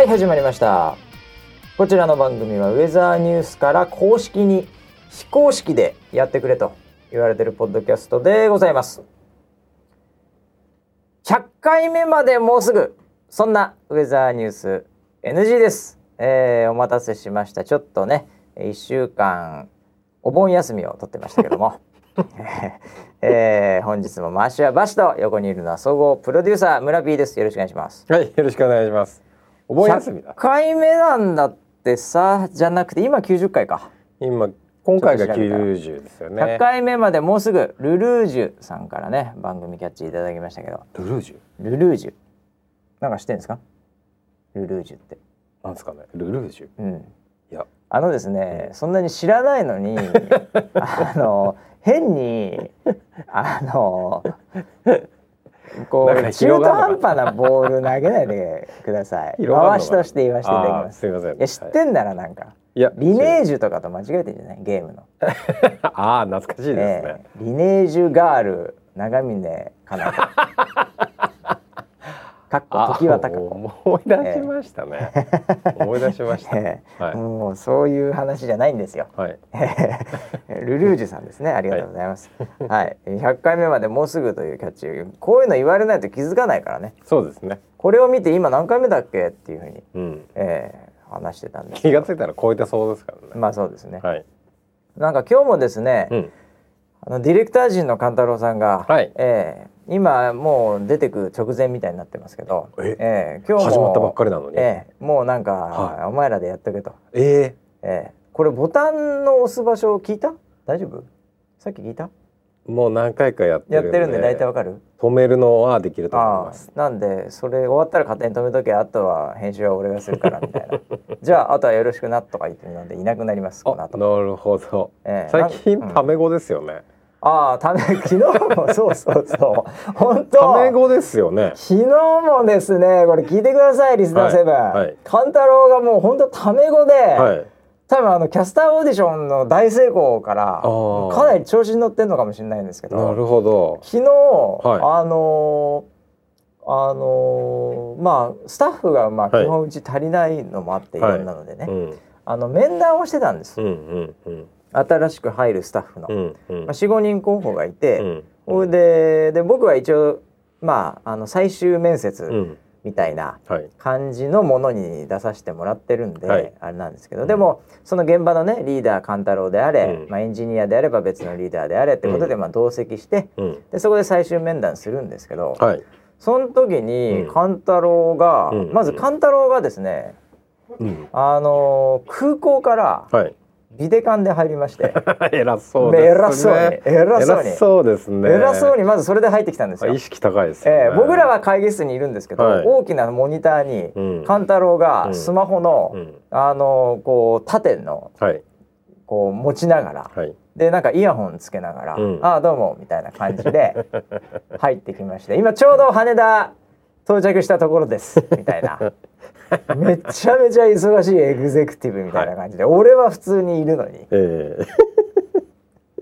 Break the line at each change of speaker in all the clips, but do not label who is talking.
はい始まりました。こちらの番組はウェザーニュースから公式に非公式でやってくれと言われてるポッドキャストでございます。100回目までもうすぐそんなウェザーニュース NG です、えーお待たせしました。ちょっとね1週間お盆休みを取ってましたけども。えー本日も回しはバシと横にいるのは総合プロデューサー村 P です。よろしくお願いします。
はい、よろしくお願いします。お盆休みだ
100。回目なんだってさじゃなくて今90回か、
今今回が
ちょっと調べたら。
90ですよね。
100回目までもうすぐルルージュさんからね番組キャッチいただきましたけど。
ルルージュ？
ルルージュ。なんか知ってんですか？ルルージュって。
なんですかね？ルルージュ？
うん。
いや、
あのですねそんなに知らないのに あの変にあのこう中途半端なボール投げないでください回しとして言わせていただきます
すいません。
いや知ってんならなんか、
いや、
リネー
ジ
ジュとかと間違えてんじゃない？ゲームの、
ュ。ああ、懐かしいですね。
ええリネージュガール長峰かな かっこ
あ
時は高子
思い出しましたね。思い出しました。
ええ
はい
もうそういう話じゃないんですよ
はい。
ルルージュさんですね。ありがとうございます。はい、100回目までもうすぐというキャッチ。こういうの言われないと気づかないからね。
そうですね。
これを見て今何回目だっけっていうふうに、
うん。
えー話してたんです
気がついたら超えてそうですからね。
まあそうですね。
はい。
なんか今日もですね、
うん。
あのディレクター陣の勘太郎さんが、
はい
えー今もう出てく直前みたいになってますけど、
え
ー今日も
始まったばっかりなのに。
えーもうなんか、
は
お前らでやっとけと。
え
えーこれボタンの押す場所聞いた？大丈夫？さっき聞いた？
えもう何回かやってるんで。
やってるんで大体わかる？
止めるのはできると思い
あ
ます。
あなんでそれ終わったら勝手に止めとけあとは編集は俺がするからみたいな じゃああとはよろしくなとか言ってるのでいなくなりますこの
あ、
後
なるほど。
ええ
最近タメ語ですよね。
ああため 昨日もそうそうそう。本当。
タメ語ですよね。
昨日もですねこれ聞いてくださいリスナーセブン、
はいはい。
勘太郎がもう本当タメ語で、
はい。
多分あのキャスターオーディションの大成功からかなり調子に乗ってんのかもしれないんですけど
なるほど。
昨日、
はい。
あのーあのーまあスタッフがまあ
はい。
基本うち足りないのもあって、い、ろんなのでね、
うん。
あの面談をしてたんです、
うんうんうん
新しく入るスタッフの、
うんうん。
まあ、45人候補がいて、
うん。
それでで僕は一応まああの最終面
う
接
ん。
みたいな
はい。
感じのものに出させてもらってるんで、
はい。
あれなんですけど、でもその現場のねリーダー勘太郎であれ、
うん。
まあ、エンジニアであれば別のリーダーであれってことで、まあ、同席して
うん。
でそこで最終面談するんですけど、
はい。
その時に
うん。
勘太郎が、
うん。
まず勘太郎がですね、
うん。
あのー空港から
はい
ビデカンで入りまして。
偉そうですね。
偉そうに。偉そうに。
偉そうですね。
偉そうにまずそれで入ってきたんですよ。
あ意。識高いですよね。
えー僕らは会議室にいるんですけど、
はい。
大きなモニターに
うん。
勘太郎
うん。
がスマホの、
うん。
あのーこう縦の
はい。
こう持ちながら
はい。
でなんかイヤホンつけながら「
うん。
ああどうも」みたいな感じで 入ってきまして今ちょうど羽田到着したところですみたいなめちゃめちゃ忙しいエグゼクティブみたいな感じで、俺は普通にいるのに。
え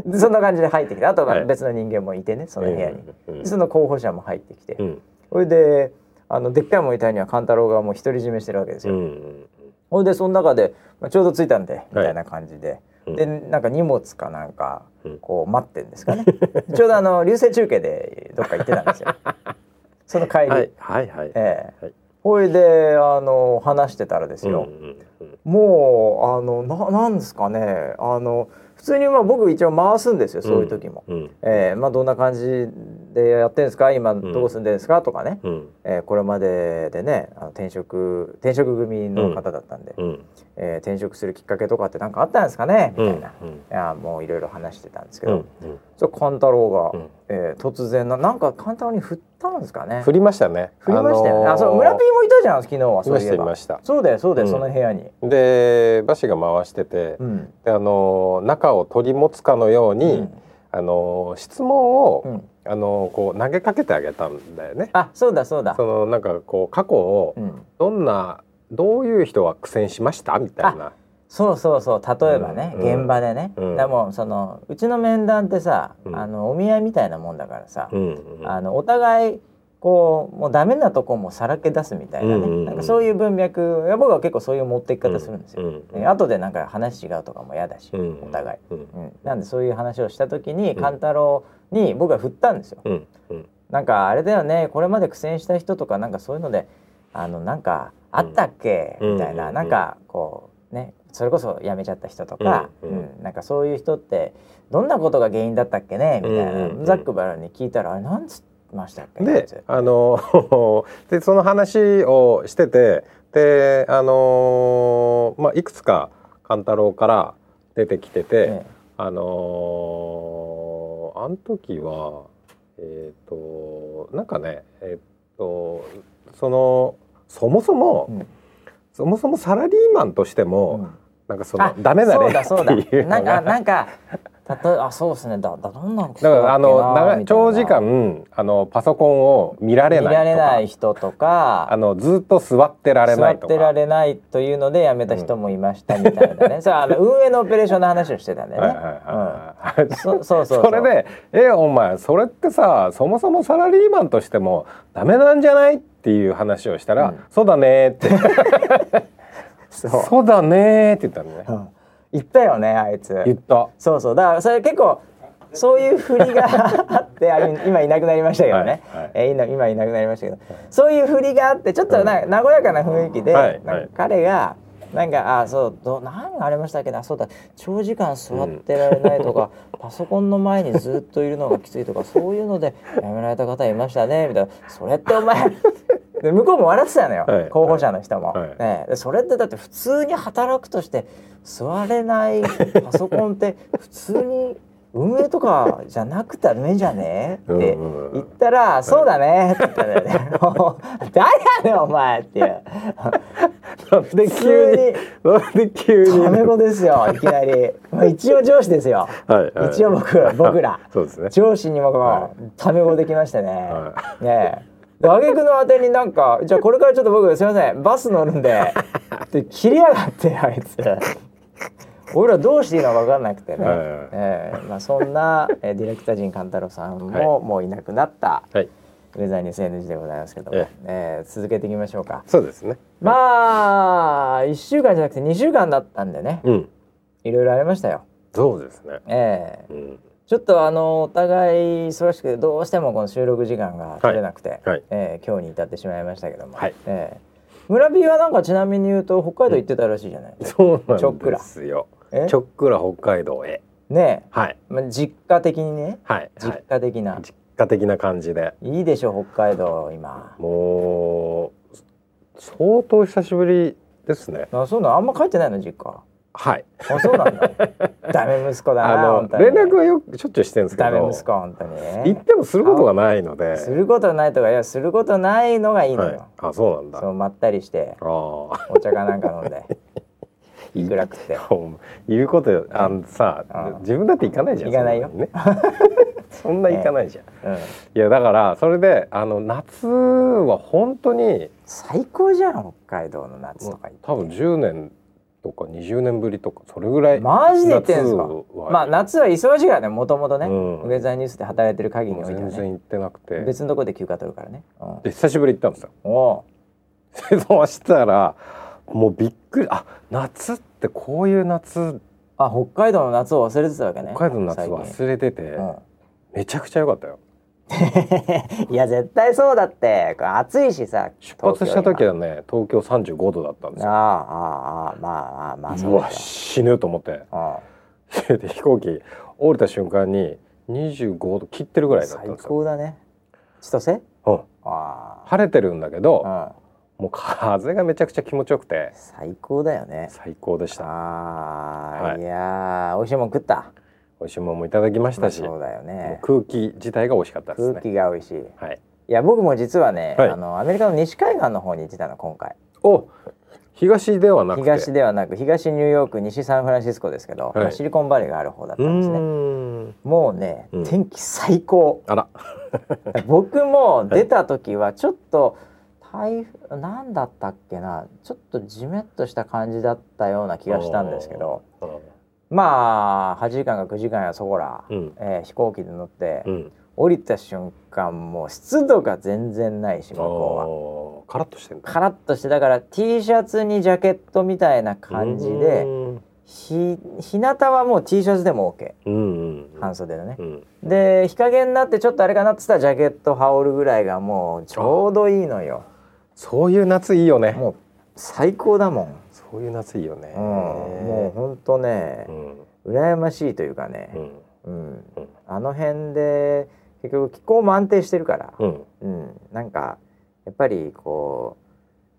で そんな感じで入ってきてあとは
はい。
別の人間もいてねその部屋に、その候補者も入ってきて、
うん。
それであのでっかいモニターには勘太郎がもう独り占めしてるわけですよ。
うん。
ほいでその中で、まあ、ちょうど着いたんでみたいな感じで、
うん。
でなんか荷物かなんか
うん。
こう待ってんですかね。ちょうどあの流星中継でどっか行ってたんですよ。その帰り、
はい。はいはい。
ええ。
はい
ほいであの話してたらですよ、
うんうんうん
もうあのななんですかね。あの普通にまあ僕一応回すんですよそういう時も。
うん。
えーまあ、どんな感じでやってるんですか今
ん。
どこ住んでるんですかとかね、
うん。
えーこれまででねあの転職転職組の方だったんで、
うん
えー転職するきっかけとかって何かあったんですかね？みたいな、
うん。うん
いやもういろいろ話してたんですけど、
うんうん。
そう勘太郎が、
うん。
えー突然ななんか勘太郎に振ったんですかね？
振りましたね。
振りましたよね、あそう村 P もいたじゃん昨日は。そういえば。
いましたいました。
そうだよそうだよ、
うん。
その部屋に、
で馬氏が回してて、
うん。
であの中を取り持つかのように、
うん。
あの質問を、
うん。
あのこう投げかけてあげたんだよね。
あそうだそうだ。
そのなんかこう過去を
うん。
どんなどういう人は苦戦しました？みたいな。
そうそうそう。例えばね、
うん
現場でね、
うん。
でもうそのうちの面談ってさ、
うん。
あのお見合いみたいなもんだからさ、
うんうん。
あのお互いこうもうダメなとこもさらけ出すみたいなね、
うんうんうん。
なんかそういう文脈いや僕は結構そういう持っていき方するんですよ。
うん
ね後でなんか話違うとかも嫌だし、
うん
お互い、
うん。
うん、なんでそういう話をした時に
ん。
勘太郎に僕は振ったんですよ。
うんうん。
なんかあれだよねこれまで苦戦した人とかなんかそういうのであのなんかあったっけ、
うん。
みたいな、
うん。
なんかこうねそれこそ辞めちゃった人とか、
う
うん。ん。なんかそういう人ってどんなことが原因だったっけね？みたいな、
うん。うん。うん
ざっくばらんに聞いたらあれなんつってましたっけ？
で
つ
あの でその話をしててであのまあいくつか勘太郎から出てきてて、
ね
あのあの時はえっ、となんかねえっ、とそのそもそも、
うん。
そもそもサラリーマンとしても、
うん。
なんかその
あ
ダメだね
そうだそう
っていう
だなんか
のが
なんか例えあそうですね。だだどんなの
だからあの長い長時
見
間あのパソコンを見られないとか。ら
れない人とか。
あのずっと座ってられないとか。
座ってられないというので辞めた人もいましたみたいなね、それはあの運営のオペレーションの話をしてたんでね、
はいはいはいはい。
そそうそうそう。
それで「えお前それってさそもそもサラリーマンとしてもダメなんじゃない?」っていう話をしたら「
うん。
そうだね」って「
そ
そううだね」って言ったのね。
うん。言ったよねあいつ。
言った。
そうそう。だからそれ結構そういう振りが あってあ今いなくなりましたけどね、
はいはい。
えー今今いなくなりましたけど、そういう振りがあってちょっとな、和やかな雰囲気で、
はい
彼がなんかあそうど何がありましたっけなそうだ長時間座ってられないとか、パソコンの前にずっといるのがきついとかそういうので辞められた方いましたねみたいな。それってお前 で向こうも笑ってたのよ、
はい。
候補者の人も、
はい。
ねでそれってだって普通に働くとして座れないパソコンって普通に運営とかじゃなくてダメじゃね？って言ったら「そうだね」って言ったんだよね「もう誰やねんお前」っていう。
なんで
普
急になんで急に。
タメ語ですよいきなり、まあ、一応上司ですよ。
はいはい。
一応僕僕ら。
そうですね。
上司にも
は
タメ語できましてね、
は
ねえ。で挙句のあてになんか「じゃあこれからちょっと僕すいませんバス乗るんで」って切りやがってあいつ俺らどうしていいのか分かんなくてね、
はいはい。
ええ。まあ、そんな、えーディレクター陣勘太郎さんも、
はい。
もういなくなった
はい。
ウェザーニュース NG でございますけども、
え
え。ー続けていきましょうか。
そうですね。
まあ1週間じゃなくて2週間だったんでね。
うん。
いろいろありましたよ。
そうですね。
ええ。
うん。
ちょっとあのお互い忙しくてどうしてもこの収録時間が取れなくて、
はい。
えー今日に至ってしまいましたけども、
はい。
えー村 B はなんかちなみに言うと北海道行ってたらしいじゃない、
そうなん
ちょっくら。
ですよ
え
ちょっくら北海道へ。
ね
はい。
え、まあ、実家的にね。
はい。
実
はい。
家的な、
実家的な感じで。
い、いでしょ北海道今。
もう相当久しぶりですね。
あそうなの？あんま帰ってないの実家？
はい。
あそうなんだ。ダメ息子だな
あの連絡はよくしょっちゅうしてるんですけ
ダメ
ど
息子本当に。
行ってもすることがないので。す
ることないとかいやすることないのがいいのよ、
はい、あそうなんだ。
そうまったりして。
ああ
お茶かなんか飲んで いくて。
言うことよあのさ
うん
自分だって行かないじゃん
行かないよ。
そんね。そんな行かないじゃん、
うん。
いやだからそれであの夏は本当に
最高じゃん北海道の夏とか
多分10年とか20年ぶりとかそれぐらい
マジで言ってんすか？まあ夏は忙しいからねもともとね、
うん。
ウェザーニュースで働いてる限りにおいてはね。
全然行ってなくて。
別のとこで休暇取るからね、うん。
で久しぶり行ったんですよ。
おう。
そうしたらもうびっくりあ夏ってこういう夏。
あ北海道の夏を忘れてたわけね
北海道の夏忘れてて、
うん。
めちゃくちゃ良かったよ。
いや絶対そうだって。暑いしさ
出発した時
は
はね東京35度だったんですよ。
ああああまあまあまあそうう
わ死ぬと思って。
ょ
で飛行機降りた瞬間に25度切ってるぐ
うん
らいだったん
最
ですよ、
高だね。千歳？
うん、
あ
晴れてるんだけど、
あ、うん、
もう風がめちゃくちゃ気持ちよくて。
最高だよね。
最高でした。
ああ、
はい。
い、やー美味しいもん食った。
美味しいものもいただきましたし、
そうだよね。
空気自体が美味しかったですね。
空気が美味しい。
はい。
いや僕も実はね、
はい。
あのアメリカの西海岸の方に行ってたの今回。
お東ではなくて。
東ではなく東ニューヨーク西サンフランシスコですけど、
はい。
まあシリコンバレーがある方だった
うん
ですね。もうね、
うん。
天気最高。
あら。
僕も出た時はちょっと台風なんだったっけなちょっとジメッとした感じだったような気がしたんですけど。まあ8時間か9時間やそこら、
うん。
えー飛行機で乗って、
うん。
降りた瞬間もう湿度が全然ないし向こ
あー。カラッとしてんだ
うはカラッとしてだから T シャツにジャケットみたいな感じで日向はもう T シャツでも OK
うんうん
半袖のね。
う、ん。
で日陰になってちょっとあれかなって言ったらジャケット羽織るぐらいがもうちょうどいいのよ
そういう夏いいよね。
もう最高だもん、
そういう夏いいよね。
うん、もうほんとね
う、ん。
羨ましいというかね
う、ん。
うん。
うん。
あの辺で結局気候も安定してるから、
うん。
うん、なんかやっぱりこ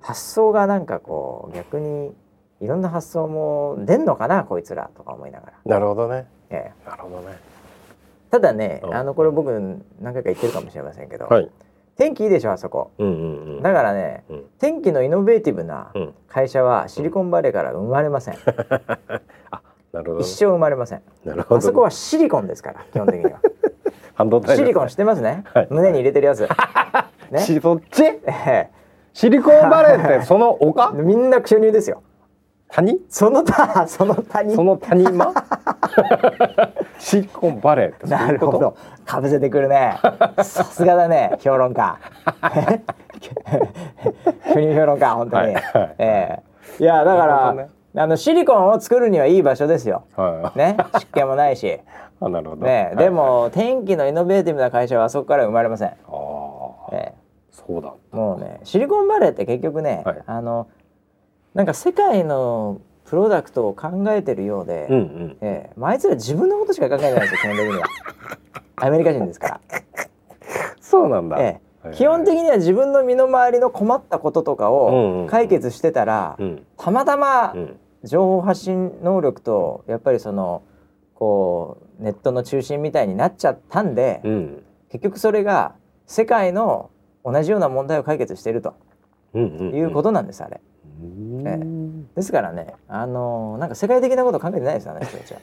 う発想がなんかこう逆にいろんな発想も出んのかなこいつらとか思いながら、
なるほどね。
ええ。
なるほどね。
ただね、
うん。
あのこれ僕何回か言ってるかもしれませんけど、
はい
天気いいでしょあそこ。
うんうんうん。
だからね
うん。
天気のイノベーティブな
うん。
会社はシリコンバレーから生まれません、
なるほど。
一生生まれません。
なるほど。
あそこはシリコンですから基本的には。
半導体
シリコン知ってますね、
はい。
胸に入れてるやつ。ね。
しそっち
え
シリコンバレーってその丘？
えみんな巨乳ですよ
谷？
その他 その他に？
その谷間シリコンバレーって
なるほど。かぶせてくるね。さすがだね 評論家。巨乳評論家本当に、
はいはい
ええ。いやだから、
ね。
あのシリコンを作るにはいい場所ですよ。
はい。
ね湿気もないし。
あなるほど。
ね、
はい。
でも天気のイノベーティブな会社はあそこから生まれません、
ああ
え
そうだ
えもうねシリコンバレーって結局ね、
はい。
あのなんか世界のプロダクトを考えてるようで、
うんうん。
ええまあ、あいつら自分のことしか考えてないですよ基本的にはアメリカ人ですから、
そうなんだ。
ええ、基本的には自分の身の回りの困ったこととか
うんうん。
を解決してたら、
うん。
たまたま
うん。
情報発信能力とやっぱりそのこうネットの中心みたいになっちゃったんで、
うん。
結局それが世界の同じような問題を解決していると
うんうん。
いうことなんです、あれ。
うん
えですからね、あのなんか世界的なこと考えてないですよね、人たちは。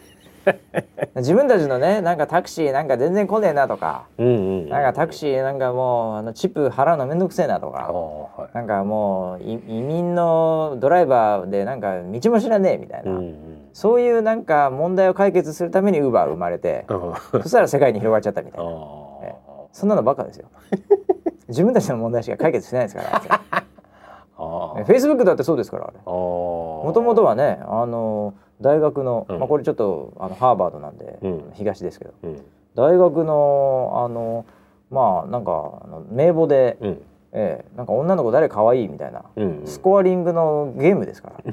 自分たちのね、なんかタクシーなんか全然来ねえなとか、
うんうん
なんかタクシーなんかもうあのチップ払うのめんどくせえなとか、
はい。
なんかもうい移民のドライバーでなんか道も知らねえみたいな、
うんうん。
そういうなんか問題を解決するためにウーバー生まれて、
あ
そしたら世界に広がっちゃったみたいな。
あ
えそんなのばっかですよ。自分たちの問題しか解決してないですからフェイスブックだってそうですからあれ。
あ
もともとはねあの大学の、
うん。
まあこれちょっとあのハーバードなんで、
うん。
東ですけど。
うん。
大学のあのまあなんかあの名簿で、
うん。
ええなんか女の子誰可愛い？みたいな、
うん
スコアリングのゲームですから、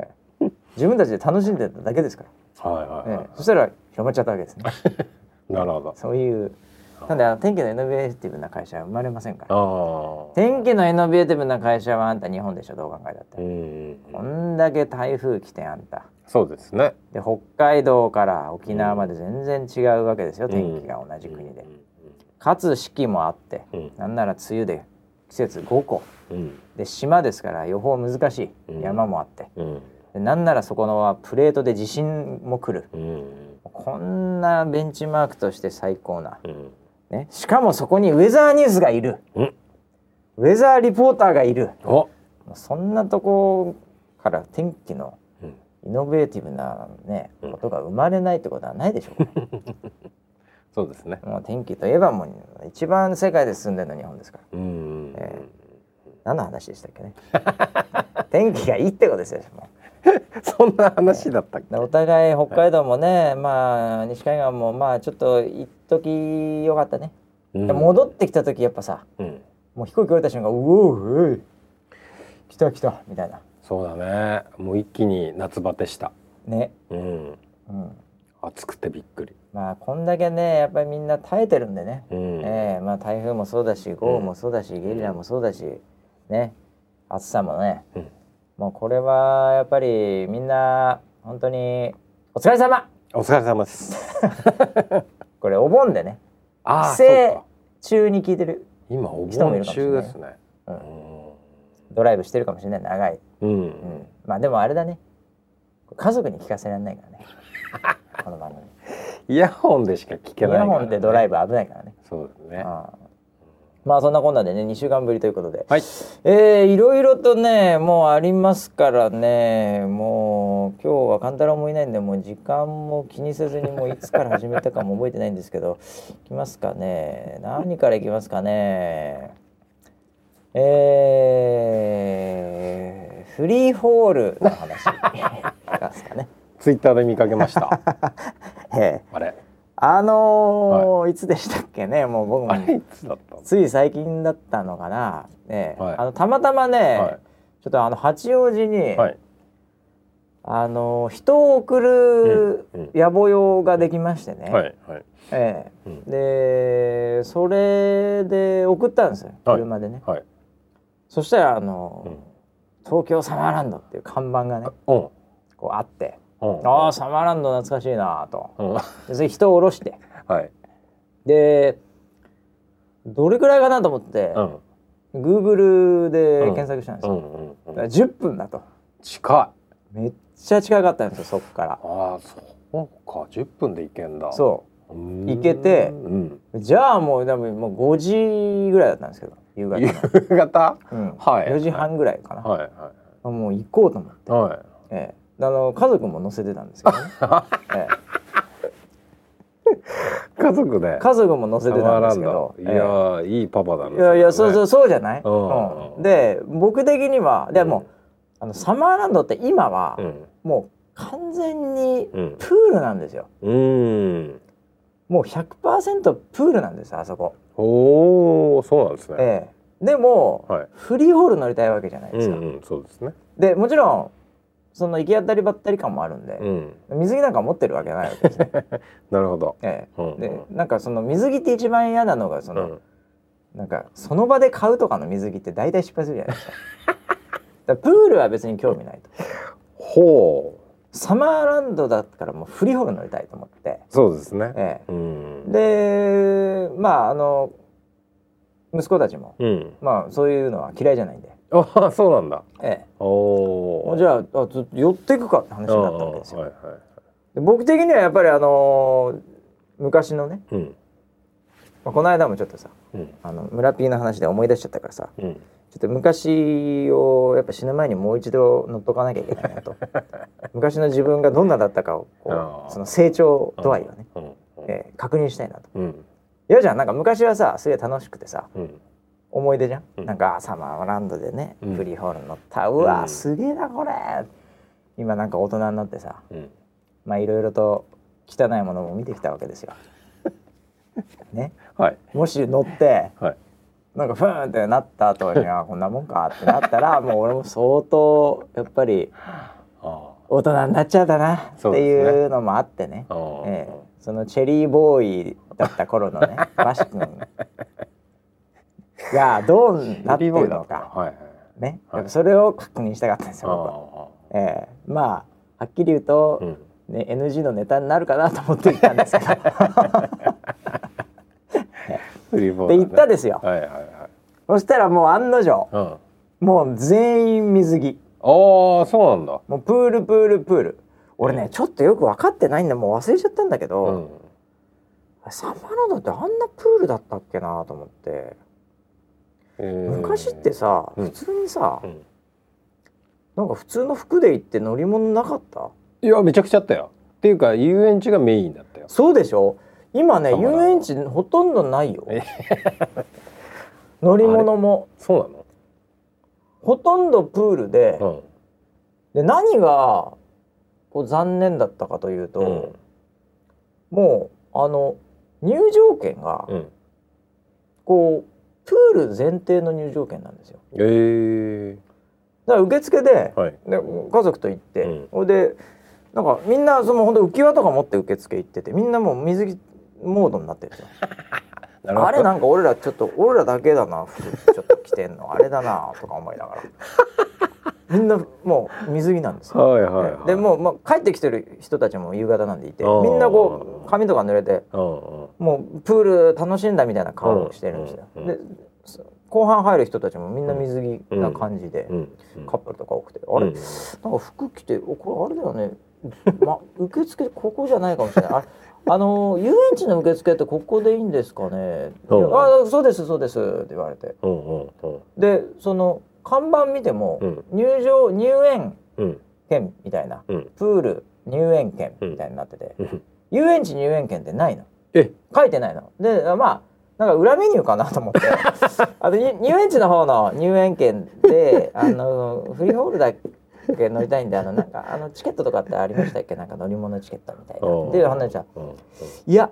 ええ。自分たちで楽しんでただけですから、
はいはいは
ええ。そしたら広まっちゃったわけですね。
い なるほど。
そういうなんであの天気のイノベーティブな会社は生まれませんから。天気のイノベーティブな会社はあんた日本でしょどう考えたって、
うん
こんだけ台風来てあんた。
そうですね。
で北海道から沖縄まで全然違うわけですよ、天気が同じ国で、かつ四季もあって、
うん。
なんなら梅雨で季節5個
うん。
で島ですから予報難しい、
うん。
山もあって。
うん。
でなんならそこのはプレートで地震も来る。
うん。
こんなベンチマークとして最高な、
うん
ね、しかもそこにウェザーニュースがいる。
うん。
ウェザーリポーターがいる。そんなとこから天気の
うん。
イノベーティブなね
うん。
ことが生まれないってことはないでしょう。か、
そうですね。
もう天気といえばもう一番世界で進んでるの日本ですから。
うん。
え何の話でしたっけね。天気がいいってことですよも
そんな話だったっけ？
お互い北海道もね、まあ西海岸もまあちょっと一時良かったね、
うん。
で戻ってきた時やっぱさ
うん。
もう飛行機降りた瞬間うおう来た来たみたいな。
そうだね。もう一気に夏バテした。
ね。
うん。
うん。
暑くてびっくり。
まあこんだけねやっぱりみんな耐えてるんでね、
うん。
ええまあ台風もそうだし豪雨もそうだし、ゲリラもそうだしね。暑さもね。
うん
もうこれはやっぱりみんな本当にお疲れ様。
お疲れ様です。
これお盆でね。
ああ
帰省中に聞いてる
今お盆中ですね。
う
うん。
ドライブしてるかもしれない。長い、
うん。
うん、まあでもあれだね。家族に聞かせられないからね。この番組。
イヤホンでしか聞け
イ
ないね。
ヤホンでドライブ危ないからね。
そうですね
あまあそんなこんなでね2週間ぶりということで、
はい。
えー、いろいろとねもうありますからね。もう今日は勘太郎もいないんでもう時間も気にせずにもういつから始めたかも覚えてないんですけど。いきますかね。何からいきますかね。えー、フリーホールの話。いきますかね。
ツイッターで見かけました。
えー
あれ
あのーい、つでしたっけねもう僕も。
つだったの
つい最近だったのかな、ええ
はい。
あのたまたまね、
はい。
ちょっとあの八王子に、
はい。
あの人を送る
うんうん。
野暮用ができましてね、
はいはい。
ええ。
うん。
でそれで送ったんですよ
はい。
車でね、
はい。
そしたらあの、
うん。
東京サマーランドっていう看板がね
うん。
こうあって、
うん
ああサマーランド懐かしいなと。
うん。
で人を降ろして。
はい。
でどれくらいかなと思って、
うん。
Google で検索したんですよ、
うん。うん。
だから
うん
10分だと。
近い。
めっちゃ近かったんですよそこから。
ああそうか。10分で行けんだ。
そう。
うん。
行けて
うん。
うじゃあもう多分もう5時ぐらいだったんですけど夕方の、
夕方？
うん。
はい。
4時半ぐらいかな、
はいはい。
もう行こうと思って、
はい。
ええ、あの家族も乗せてたんですけどね、え
家族で
え、家族も乗せてたんですけど
いやーいいパパだね
いやいやそうそううそうじゃない、
うん。
うん。で僕的にはでも、あのサマーランドって今は、
うん。
もう完全に
うん。
プールなんですよ。
うん。
もう100%プールなんですあそこ、
おおそうなんですね。
ええ、でも、
はい。
フリーホール乗りたいわけじゃないですか、
うんうんそうですね。
でもちろんその行き当たりばったり感もあるんで
う、ん。
水着なんか持ってるわけないわけですよ、
なるほど。
え
うん
え、でなんかその水着って一番嫌なのがその、
うん。
なんかその場で買うとかの水着って大体失敗するじゃないですか。だプールは別に興味ないと。
ほう。
サマーランドだったからもうフリーホール乗りたいと思って、
そうですね。
え
うん。
え、でまああの息子たちも
うん。
まあそういうのは嫌いじゃないんで、
ああ そうなんだ。
ええ、
おお
じゃああちょっと寄っていくかって話になったわけですよ。
はいはい
で僕的にはやっぱりあのー昔のね、
うん。
まあ、この間もちょっとさ
うん。
あの村 P の話で思い出しちゃったからさ
うん。
ちょっと昔をやっぱ死ぬ前にもう一度乗っとかなきゃいけないなと。昔の自分がどんなだったかをこうその成長度合いをね、
うんうん
えー確認したいなと。
うん。
嫌じゃん。なんか昔はさすげえ楽しくてさ
うん
思い出じゃん、
うん。
なんかあサマーランドでね、
うん。
フリーホール乗った。うわ、
うん。
すげえなこれ。今なんか大人になってさ。
うん。
まあいろいろと汚いものも見てきたわけですよ。ね、
はい。
もし乗って
はい。
なんかふーんってなった後に はこんなもんかってなったらもう俺も相当やっぱり
あ
大人になっちゃったなっていうのもあってね。
ああ。
ええ、そのチェリーボーイだった頃のね バシ君がどうなってるのか。
はいはい。
ね、それを確認したかったんですよ、僕は。
あ
ええ、まあはっきり言うと、
あうん。
ね、NG のネタになるかなと思って言ったんですけど。で言ったですよ。
はいはいはい。
そしたらもう案の定
うん。
もう全員水着。
ああそうなんだ。
もうプールプールプール。俺ねちょっとよく分かってないんだ。もう忘れちゃったんだけど、
うん。
サマーランドってあんなプールだったっけなと思って。
えー
昔ってさ、
うん。
普通にさ、
うん。
なんか普通の服で行って乗り物なかった？
いやめちゃくちゃあったよ。っていうか遊園地がメインだったよ。
そうでしょ？今ね遊園地ほとんどないよ。
え
乗り物も。
そうなの？
ほとんどプールで、
うん。
で何がこう残念だったかというと、
うん。
もうあの入場券が
うん。
こうプール前提の入場券なんですよ。
ええ
だから受付で,、
はい。
で家族と行って、
うん。
でなんかみんなその本当浮き輪とか持って受付行っててみんなもう水着モードになってるんですよ。あれなんか俺らちょっと俺らだけだな服ちょっと着てんの。あれだなとか思いながらみんなもう水着なんですよ。
はいはいはい。
でもう、まあ、帰ってきてる人たちも夕方なんでいてみんなこう髪とか濡れてもうプール楽しんだみたいな顔をしてるんですよ。
うん
でそ後半入る人たちもみんな水着な感じで、
うん
カップルとか多くて、あれ、
うん
なんか服着ておこれあれだよね、ま、受付ここじゃないかもしれない。あれあの遊園地の受付ってここでいいんですかね？あそうですそうですって言われて。
うんうんうん。
でその看板見ても、
うん。
入場入園
うん。
券みたいな、
うん。
プール入園券みたいになってて、
うん。
遊園地入園券ってないの。
え？
書いてないの。でまあなんか裏メニューかなと思って。あのに入園地の方の入園券で あのフリーホールだけ乗りたいんであのなんかあのチケットとかってありましたっけ？なんか乗り物チケットみたいな。
うん。
で話じゃ
うん。うん。
いや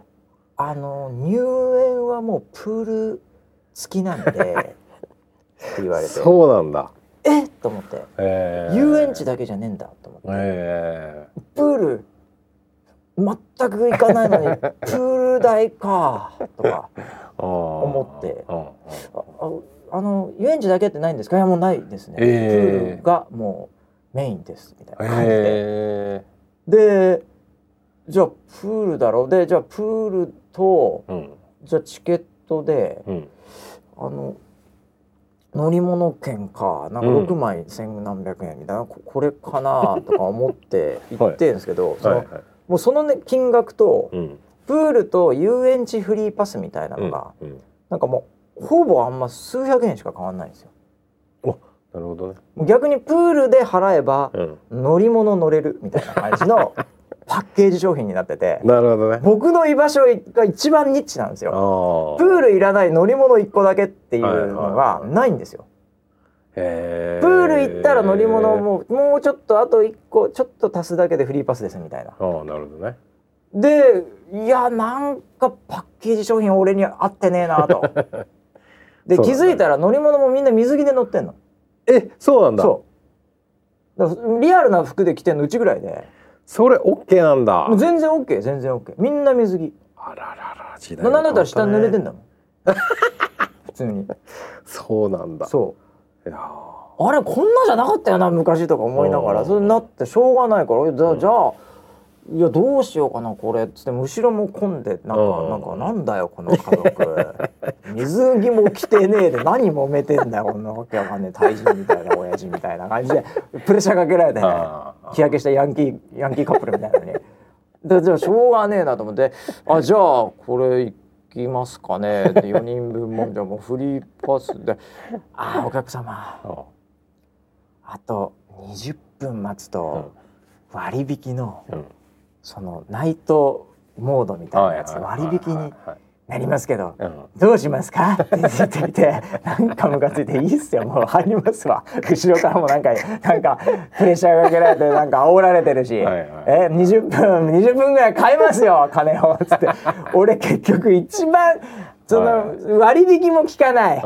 あの入園はもうプール付きなんでって言われて。
そうなんだ。
え？っと思って。
えー。
遊園地だけじゃねえんだと思って。
え
プール全く行かないのに プール代かとか
ー、思
思って。あああの遊園地だけってないんですか？いやもうないですね、
えー。
プールがもうメインですみたいな感じで、
え
でじゃあプールだろでじゃあプールと
ー、うん。
じゃあチケットで
うん。
あの乗り物券かなんか
うん。
6枚千何百円みたいな、ここれかなとか思って行ってるんですけど、その
はいはい。
もうその、ね、金額と、
うん。
プールと遊園地フリーパスみたいなのが、
うん
なんかもうほぼあんま数百円しか変わんないんですよ。
なるほどね。
逆にプールで払えば
うん。
乗り物乗れるみたいな感じのパッケージ商品になってて
なるほどね
僕の居場所が一番ニッチなんです
あ
よ。
ー
プールいらない乗り物1個だけっていうのが
はい
ないんですよ。
へ
プール行ったら乗り物ももうちょっとあと1個ちょっと足すだけでフリーパスですみたいな。
ああなるほどね
でいやなんかパッケージ商品俺に合ってねえなと。で気づいたら乗り物もみんな水着で乗ってんの。
えそうなんだ
そう。リアルな服で着てんのうちぐらいで
それオッケーなんだ。
全然 OK 全然 OK みんな水着。
あららら時代
ななんだったら下濡れてん
だ
だもん。普通に。
そうなんだ。
そう。
いや
あれこんなじゃなかったよな昔とか思いなが
うん。
らそれになってしょうがないから。じゃあじゃあいやどうしようかなこれ。っつって後ろも混んでなんか
うん。
なんかなんだよこの家族 水着も着てねえで何揉めてんだよこんなわけわかんねえ。大人みたいな親父みたいな感じでプレッシャーかけられてね日焼けしたヤンキーヤンキーカップルみたいなのにでじゃあしょうがねえなと思ってあじゃあこれ行きますかね。で4人分もじゃあもうフリーパスで「ああお客様。
あ
あと20分待つと割引の
うん
そのナイトモードみたいなやつ割引になりますけど
うん。
どうしますか? 」って言ってみてなんかムカついて「いいっすよ。もう入りますわ」後ろからもなんかなんかプレッシャーかけられてなんか煽られてるし「
はいはい
え20分20分ぐらい買いますよ金を」つって。俺結局一番その割引も効かない、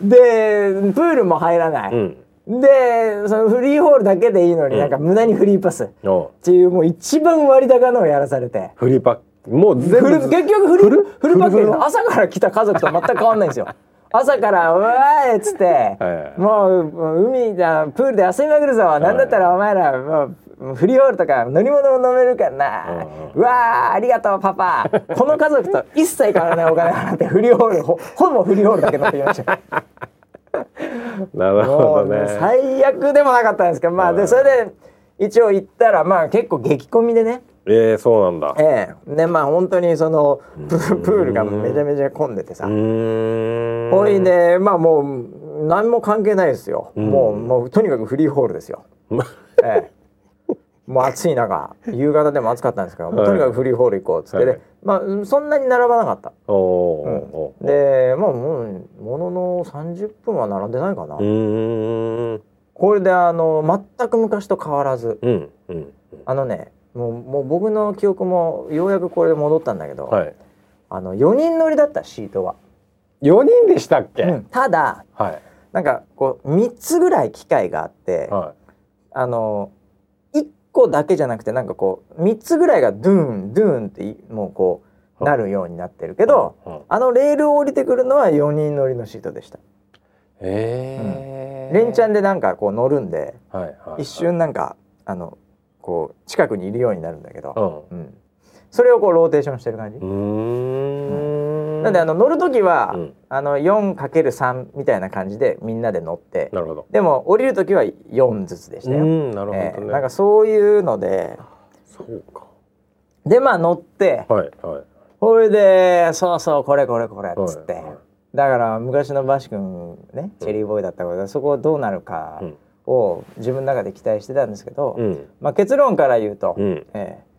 でプールも入らない、
うん
でそのフリーフォールだけでいいのに、
うん。
なんか無駄にフリーパス。っ
お
ていうもう一番割高のをやらされて。
フリーパックもう全
フル
部
結局フル
フル？
フルパッケージ
フルフル
朝から来た家族と全く変わんないんですよ。朝から「うわーい」っつって、
はい
もうもう海だプールで遊びまくるぞ、なんだったらお前らもうフリーホールとか乗り物も飲めるからな、
う
うわーありがとうパパ。この家族と一切変わらないお金払ってフリーホールほほぼフリーホールだけ乗ってきました。
なるほどね。
最悪でもなかったんですけどまあでそれで一応行ったらまあ結構激混みでね。
えー、そうなんだ。
ええ。でまあ本当にそのププールがめちゃめちゃ混んでてさ。ほいでまあもう何も関係ないですよ、
ん。
もうもうとにかくフリーホールですよ、ええもう暑い中夕方でも暑かったんですけど、もうとにかくフリーホール行こうっつって、
はい
でまあそんなに並ばなかった、
おおー、おー。
でまあもうものの30分は並んでないかな、これであの全く昔と変わらず。
うんうん
あのねもうもう僕の記憶もようやくこれで戻ったんだけど、
はい。
あの4人乗りだったシートは、
四人でしたっけ、
うん。ただ
はい。
なんかこう3つぐらい機械があって、
は
あの1個だけじゃなくてなんかこう3つぐらいがドゥーンドゥーンっていもうこう
はい
なるようになってるけど、あのレールを降りてくるのは4人乗りのシートでした。
えー。
連チャンでなんかこう乗るんで
はいはいはい。
一瞬なんかあのこう近くにいるようになるんだけど、
うん。
うん、それをこうローテーションしてる感じ。
うーん
なんであの乗る時は、
うん。
あの 4×3 みたいな感じでみんなで乗って
なるほど。
でも降りる時は4ずつでしたよ。
うんなるほどね、
えーなんかそういうので
そうか。
でまあ乗って
はいはい。
ほいでそうそうこれこれこれっつって、
はいはい。
だから昔のバシ君ねチェリーボーイだったから、そこどうなるか
うん。
を自分の中で期待してたんですけど、
うん。
まあ、結論から言うと、
うん。
ええ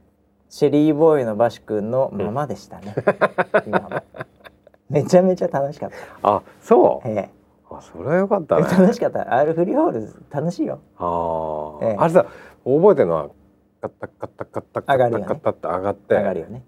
チェリーボーイのバシ君のままでしたね、今もめちゃめちゃ楽しかった、
あそう？
え
あそれはよかった
え
ね。
楽しかった。あれフリーホール楽しいよ。
あー、
ええ。
あれさ覚えてるのはカッタカッタカッタカッタカッタって上がって
上がるよね、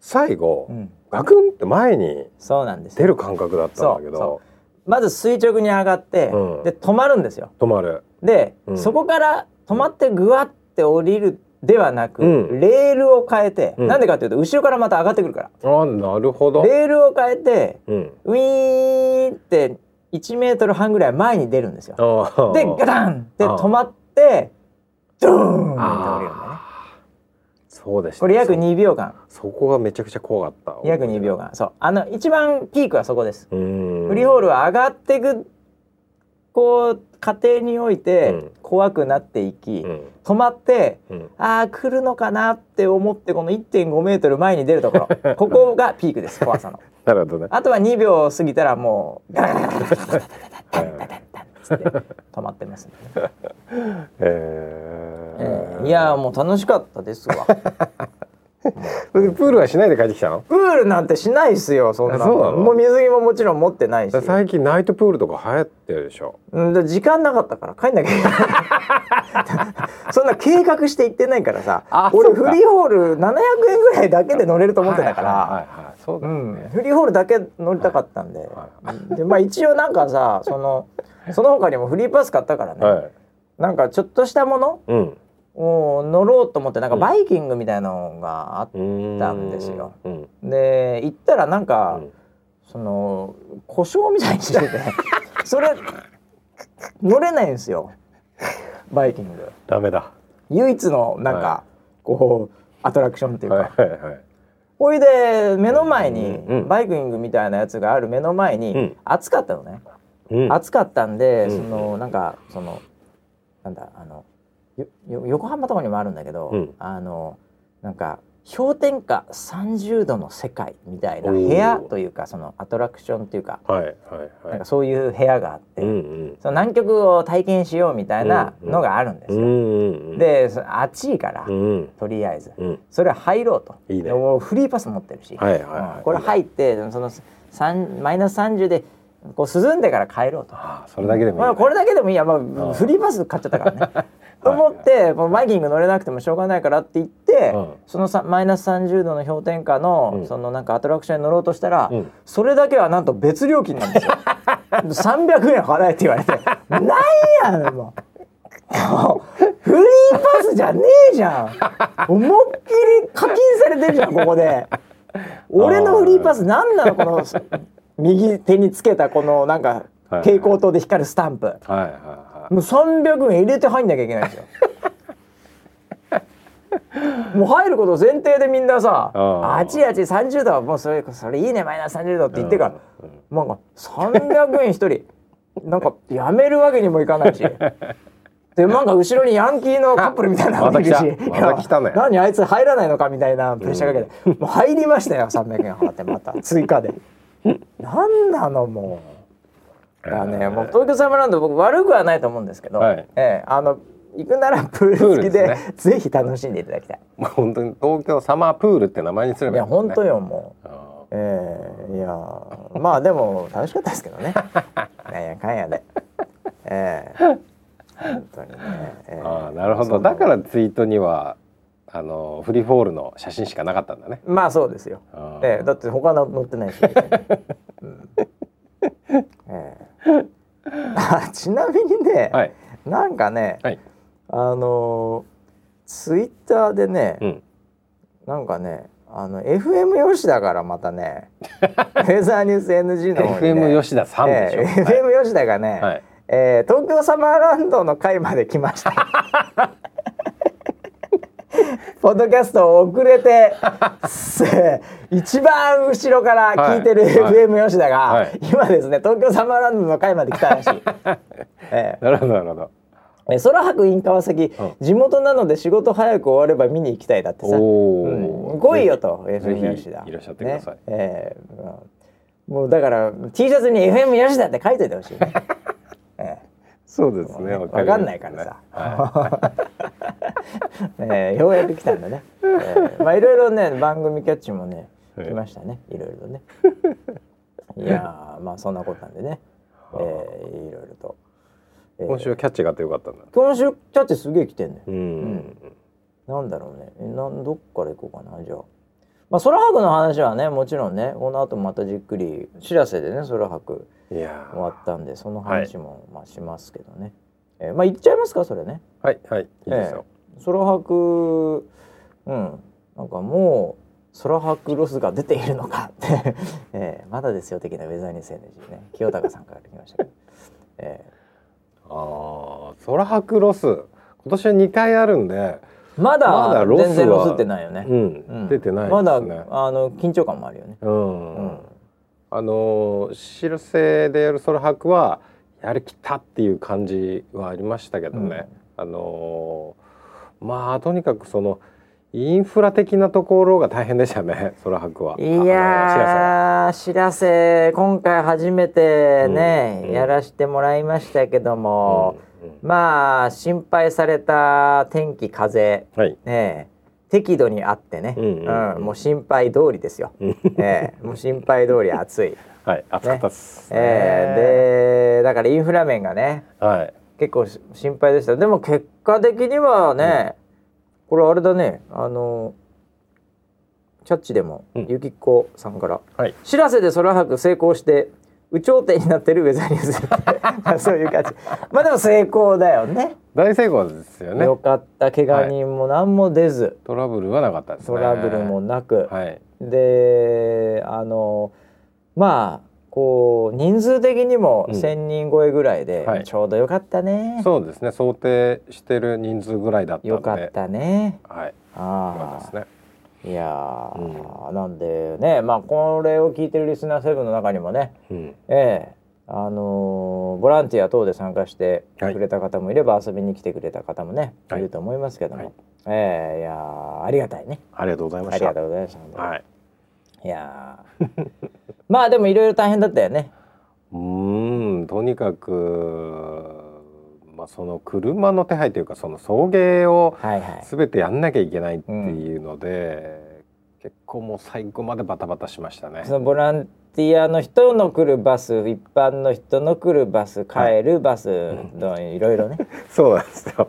最後、
うん、
ガクンって前に
そうなんですよ
出る感覚だったんだけど
まず垂直に上がって、
うん
で止まるんですよ
止まる
で、
うん
そこから止まってぐわって降りるではなく、
うん。
レールを変えて、
うん。
なんでかっていうと後ろからまた上がってくるから。
あなるほど、
レールを変えて
うん、
ウィーンって1メートル半ぐらい前に出るんですよ。でガタンって止まってドーンって降りるんだね。
あーそうでした
これ約2秒間。
そそこがめちゃくちゃ怖かった。
約2秒間。そう。あの一番ピークはそこです。
うーん。
フリーホールは上がっていくこう過程において
うん
怖くなっていき、
うん
止まって
うん
ああ来るのかなって思ってこの1.5メートル前に出るところ ここがピークです怖さの。
なるほどね
あとは2秒過ぎたらもうガラガラガラガラガラガラガラガラガラつって止まってますね。
えー
えーいやーもう楽しかったですわ。
プールはしないで帰ってきたの？
プールなんてしないっすよそんな
そうなの？
もう水着ももちろん持ってないし。
最近ナイトプールとか流行ってるでしょ。
うんで時間なかったから帰んなきゃいけない。そんな計画して行ってないからさ。
あ
俺フリーホール700円ぐらいだけで乗れると思ってたから。フリーホールだけ乗りたかったんで,、
は
でまあ一応なんかさそのその他にもフリーパス買ったからね、
はい。
なんかちょっとしたもの
うん
を乗ろうと思ってなんかバイキングみたいなのがあったんですよ。
うん。
で行ったらなん
う
か、
ん。
その故障みたいにしてて それ乗れないんですよ。バイキング。
ダメだ。
唯一のなんか、
は
こうアトラクションっていうか、
はいはいはい。
ほいで目の前に、
うんうん。
バイキングみたいなやつがある目の前に、
うん。
暑かったのね、
うん。
暑かったんで、
うん。
そのなんかそのなんだあの横浜とかにもあるんだけど、
うん。
あのなんか氷点下30度の世界みたいな部屋というかそのアトラクションっていうか,、
はいはいはい。
なんかそういう部屋があって、
うんうん。
その南極を体験しようみたいなのがあるんですよ。
うんうん
でそ暑いから、
うん
とりあえず、
うん。
それ入ろうと。
いいね。
フリーパス持ってるし、
はいはいはい。
うん。これ入ってその3マイナス30でこう涼んでから帰ろうと。
ああそれだけでもいいね。
まあ、これだけでもいいや、まあ、
あ
フリーパス買っちゃったからね。と思ってもうバイキング乗れなくてもしょうがないからって言って、
うん。
そのさマイナス30度の氷点下の、
うん。
そのなんかアトラクションに乗ろうとしたら、
うん。
それだけはなんと別料金なんですよ。300円払えって言われて。なんやねんもう。フリーパスじゃねえじゃん。思いっきり課金されてるじゃんここで。俺のフリーパス何なのこの右手につけたこのなんか
はい。
蛍光灯で光るスタンプ。
はいはい。は
もう300円入れて入んなきゃいけないんですよ。もう入ることを前提でみんなさ「
あ
ちあち30度はもうそれそれいいねマイナス30度」って言ってから
うん
なんか300円一人。なんかやめるわけにもいかないし。でなんか後ろにヤンキーのカップルみたいなのがいるし、
ま
何あいつ入らないのかみたいなプレッシャーかけて、もう入りましたよ300円払ってまた。追加で。なんなのもう。だね、もう東京サマーランド僕悪くはないと思うんですけど、
はい
ええあの行くならプール付きで
プールです
ぜひ楽しんでいただきたい。
まあ本当に東京サマープールって名前にすれ
い
ばいいね
や本当よもう。
あ
ええいやまあでも楽しかったですけどね。なんやかんやで。ええ本当にね。ええ
ああなるほどだからツイートにはあのフリーフォールの写真しかなかったんだね
まあそうですよ。ええだって他の載ってないし。うんちなみにね、
はい。
なんかね、
はい。
あのツイッターでね、
うん。
なんかねあの FM 吉田からまたね フェザーニュース NG の方に、ね、
FM 吉田さんでしょ、
ええ FM 吉田がね、
はい。
えー東京サマーランドの回まで来ました。ポッドキャストを遅れてす一番後ろから聞いてる
はい。はい
FM 吉田が、
はい。
今ですね東京サマーランドの回まで来たらしい。え え
なるほどなるほど。
え空白 in 川崎、
うん。
地元なので仕事早く終われば見に行きたいだってさ、
お
うん、来いよと FM 吉田。
いらっしゃってください。
ね。ええ。うん。もうだから T シャツに FM 吉田って書いといてほしいね、え
そうですね。
えわ
わります
かんないからさ、
は
ええようやく来たんだね、ええまあいろいろね番組キャッチもね
はい。
来ましたね。いろいろね。いやーまあそんなことなんでね、ええいろいろと、え
い。
え
今週はキャッチがあってよかったんだ。
今週キャッチすげえ来てんね。
うん。
なんだろうね。えなんどっから行こうかなじゃあ。まあ空白の話はねもちろんねこの後またじっくり知らせでね空白
いや
終わったんでその話もまあしますけどね、えーまあ言っちゃいますかそれね。
ーはいはいいいですよ。
空白うん。なんかもう空白ロスが出ているのかって、えーまだですよ的なウェザーニュース NG ね。清高さんから来ましたけど、え
ああ空白ロス。今年は二回あるんで、
ーまだ全然ロスってないよね、
うん。
うん。
出てない
まだ
ですね。
あの緊張感もあるよね。
うん。
うん
あのーしるせでやる空白はやりきったっていう感じはありましたけどね。あのーまあとにかくそのインフラ的なところが大変でしたね 空白は。
いやーしらせ今回初めてね、
うん
やらしてもらいましたけども、
うんうん
まあ心配された天気風
はい。
ね適度にあってね、
うんうんうん。
もう心配通りですよ、ええ。もう心配通り暑い、
はい。暑かったっす、
ええ。でだからインフラ面がね
はい。
結構し心配でした。でも結果的にはね、これあれだね。あのキャッチでも、
うん。
ゆきっこさんから。
はい。
「知らせで空白成功して有頂天になってるウェザーニュース」まあそういう感じまあでも成功だよね
大成功ですよね
よ。かった怪我人も何も出ず、
トラブルはなかったですね。
トラブルもなく、
はい。
であのまあこう人数的にも
うん
1,000人超えぐらいで、
はい
ちょうどよかったね。
そうですね。想定してる人数ぐらいだったんで。
よかったね。
はい。
ああ、
ったですね。
いやー、なんでね、まあこれを聞いてるリスナーセブンの中にもね、
うん。
ええあのーボランティア等で参加して
はい
くれた方もいれば遊びに来てくれた方もね、
はい
い、ると思いますけども、
はい
ええいやーありがたいね。
ありがとうございました。
ありがとうございました。
はい。
いやー まあでもいろいろ大変だったよね。
うーんとにかくまあその車の手配というかその送迎を
はいはい。
すべてやんなきゃいけないっていうので、結構もう最後までバタバタしましたね。
そ。のボランティアの人の来るバス一般の人の来るバス帰るバス、のいろいろね。
そうなんですよ。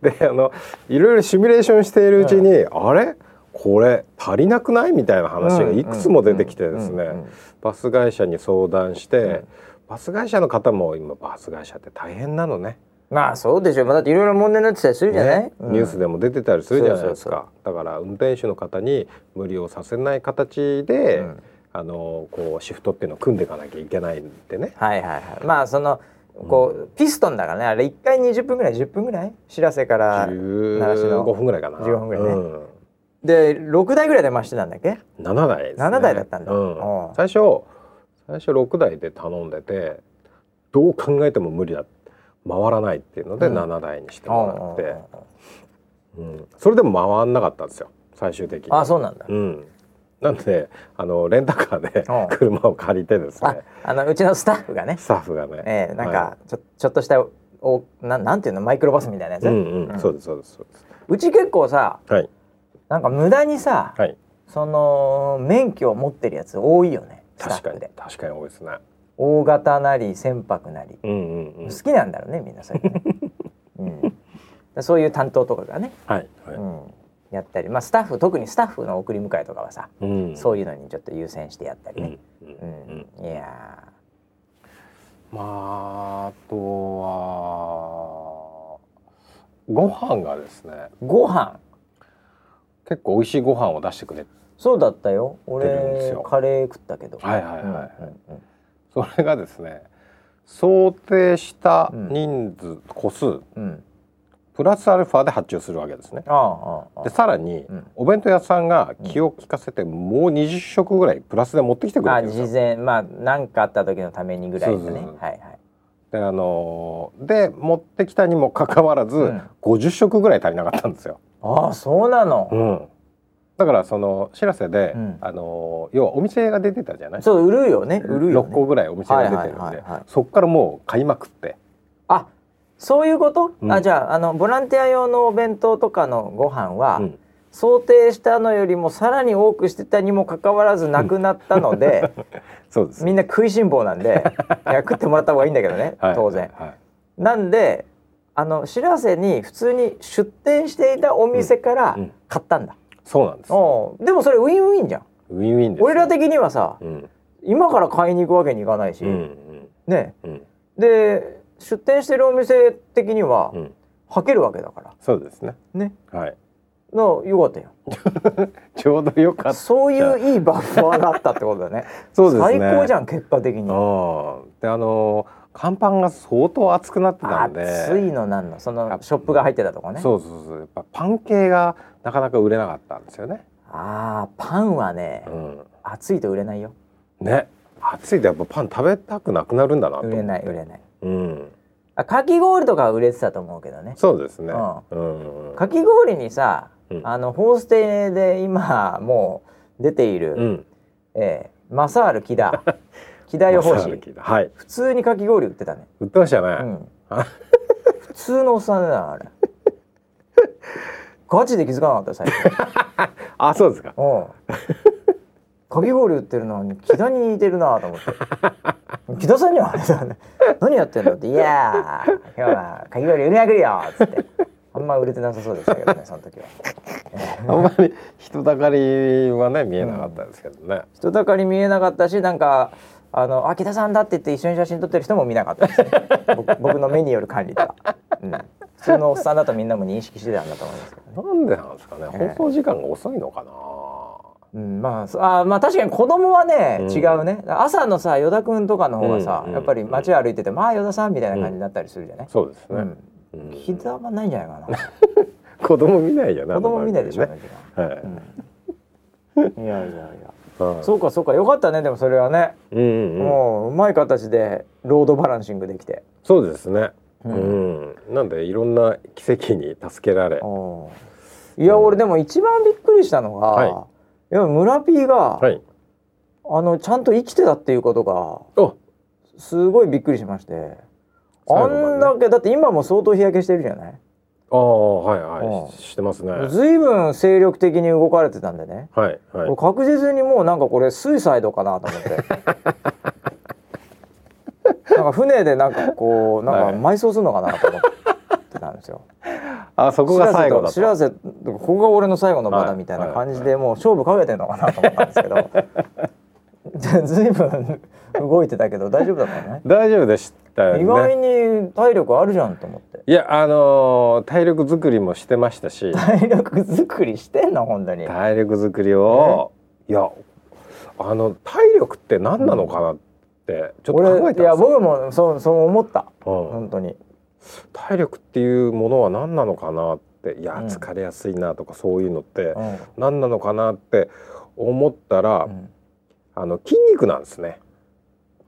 であのいろいろシミュレーションしているうちに、あれ？これ足りなくない？みたいな話がいくつも出てきてですね、
うんうんうん。
バス会社に相談して、
うん。
バス会社の方も今バス会社って大変なのね。
まあそうでしょう。だっていろいろ問題になってたりするじゃない、
ね。
うん。
ニュースでも出てたりするじゃないですか。だから運転手の方に無理をさせない形で、
うん。
あのこうシフトっていうのを組んでいかなきゃいけないんでね。
はいはいはい。まあそのこう、ピストンだからね。あれ1回20分ぐらい？10分ぐらい？知らせから習志野
15分ぐらいかな。
15分ぐらいね。
うん。
で6台ぐらいで回してたんだっけ
？7台です、ね、
7台だったんだ。
うん。
う。ん
最初最初6台で頼んでてどう考えても無理だ回らないっていうので
うん。
7台にしてもらって、
うん。うん。
それでも回んなかったんですよ。最終的に。
あそうなんだ、
うん、なんであのレンタカーで
うん。
車を借りてです
あ
ね。
あのうちのスタッフがね。
スタッフがね、
えー、なん
は
かちょ,、ちょっとしたおなんなんていうの？マイクロバスみたいなやつ、
い、うんうん、
うん
そうですそうですそうです。
うち結構さ
はい。
なんか無駄にさ、
はい。
その免許を持ってるやつ多いよね
確かに確かに多いですね
大型なり船舶なり、
うんうんうん。
好きなんだろうねみんなそれね、うん、だそういう担当とかがね、
はい、はい。
うん、やったり。まあスタッフ特にスタッフの送り迎えとかはさ、
うん。
そういうのにちょっと優先してやったり
うん
ね、
うん
う
うん。
んいや
まああとはご飯がですね。
ーご飯？
結構美味しいご飯を出してくれ
そうだったよ。俺カレー食ったけど。
はいはいはいはい。
うんうんうん
それがですね想定した人数、個数
うん。
プラスアルファで発注するわけですね。
あああ
でさらに、
うん。
お弁当屋さんが気を利かせて、もう20食ぐらいプラスで持ってきてくれるんですよ。
事前まあ何かあった時のためにぐらいのね。
そうそうそう。
はいはい。
であのーで持ってきたにもかかわらず、
うん。
50食ぐらい足りなかったんですよ。
ああそうなの、
うん、だからその知らせで、
うん。
あのー要はお店が出てたじゃない？
そう売るよね。売るよ、ね、
6個ぐらいお店が出てるんで、
はいはい
そこからもう買いまくって。
あそういうこと、
うん。
あじゃああのボランティア用のお弁当とかのご飯は、
うん。
想定したのよりもさらに多くしてたにもかかわらずなくなったので、
そうです。
みんな食いしん坊なんでいや食ってもらった方がいいんだけどね、
はい
当然。
はい。
なんであの知らせに普通に出店していたお店から
うん。うん。
買ったんだ、
そうなんです。
でもそれウィンウィンじゃん。
ウィンウィンですよ。
俺ら的にはさ
うん。
今から買いに行くわけにいかないし、
うん
ね
うん。うん。
で出店してるお店的には
うん。
はけるわけだから。
そうですね。
ね。
はい。
のよかったよ。
ちょうどよかった。
そういういいバッファーがあったってことだね。
そうですね。
最高じゃん結果的に。
うんであのー乾パンが相当熱くなってたんで。
熱いのなんの？そのショップが入ってたとこね。
そうそうそう。やっぱパン系がなかなか売れなかったんですよね。
あーパンはね、
うん、
熱いと売れないよ。
ね。暑いとやっぱパン食べたくなくなるんだなと
売れない売れない。
うん、
あかき氷とかは売れてたと思うけどね。
そうですね。
う
うん、
かき氷にさ、
うん。
あのホーステで今もう出ている、
うん、
えーマサール木田 木田予報士
はい、
普通にかき氷売ってたね、
売ってましたね。
うん、普通のおっさんだなあれ。ガチで気づかなかったよ最初
あ、そうですか。
うん。かき氷売ってるのに木田に似てるなと思って。木田さんにはあれだね。何やってんのって「いやー今日はかき氷売りまくるよ」っつって。あんま売れてなさそうでしたけどねその時は。
あんまり人だかりはね見えなかったですけどね。
人だかり見えなかったしなんかあのあ木田さんだって言って一緒に写真撮ってる人も見なかったですね。僕僕の目による管理では、うん、普通のおっさんだとみんなも認識してたんだと思いますけどね。
なんでなんですかね。
ええ。
放送時間が遅いのかな。
うん、まあそあまあ確かに子供はね、
うん。
違うね。朝のさ依田くんとかの方がさ、
うん
やっぱり街歩いてて「まあ依田さん」みたいな感じになったりするじゃない、
そうですね。
うん。
うん。
木田はないんじゃないかな。
子供見ないよね。
子供見ないでしょう
ね。はい。
いやいやいや
はい。
そうかそうか。よかったねでもそれはね、
うんうんうん。
もううまい形でロードバランシングできて。
そうですね。
う
うん。ん。なんでいろんな奇跡に助けられ。
いや、俺でも一番びっくりしたのが、
はい。
い、や村 P が、
はい。
あのちゃんと生きてたっていうことが
お、
すごいびっくりしまして。あんだけだって今も相当日焼けしてるじゃない？
ああはいは
うん。
いしてますね。はい
ずいぶん精力的に動かれてたんでね、
はい。
俺確実にもうなんかこれスイサイドかなと思って。なんか船でなんかこうなんか埋葬するのかなと思ってたんですよ。
あそこが最後だ
知らせここが俺の最後の場だ
はい
みたいな感じでもう勝負かけてんのかなと思ったんですけど。ずいぶん動いてたけど大丈夫だったね。
大丈夫でしたよね。
意外に体力あるじゃんと思って
いやあのー体力作りもしてましたし。
体力作りしてんの？本当に。
体力作りを。いやあの体力って何なのかなってちょっと考え
俺いや。僕もそうそう思った。
うん。
本当に。
体力っていうものは何なのかなっていや
うん。
疲れやすいなとかそういうのって
うん。
何なのかなって思ったら、
うん。
あの筋肉なんですね。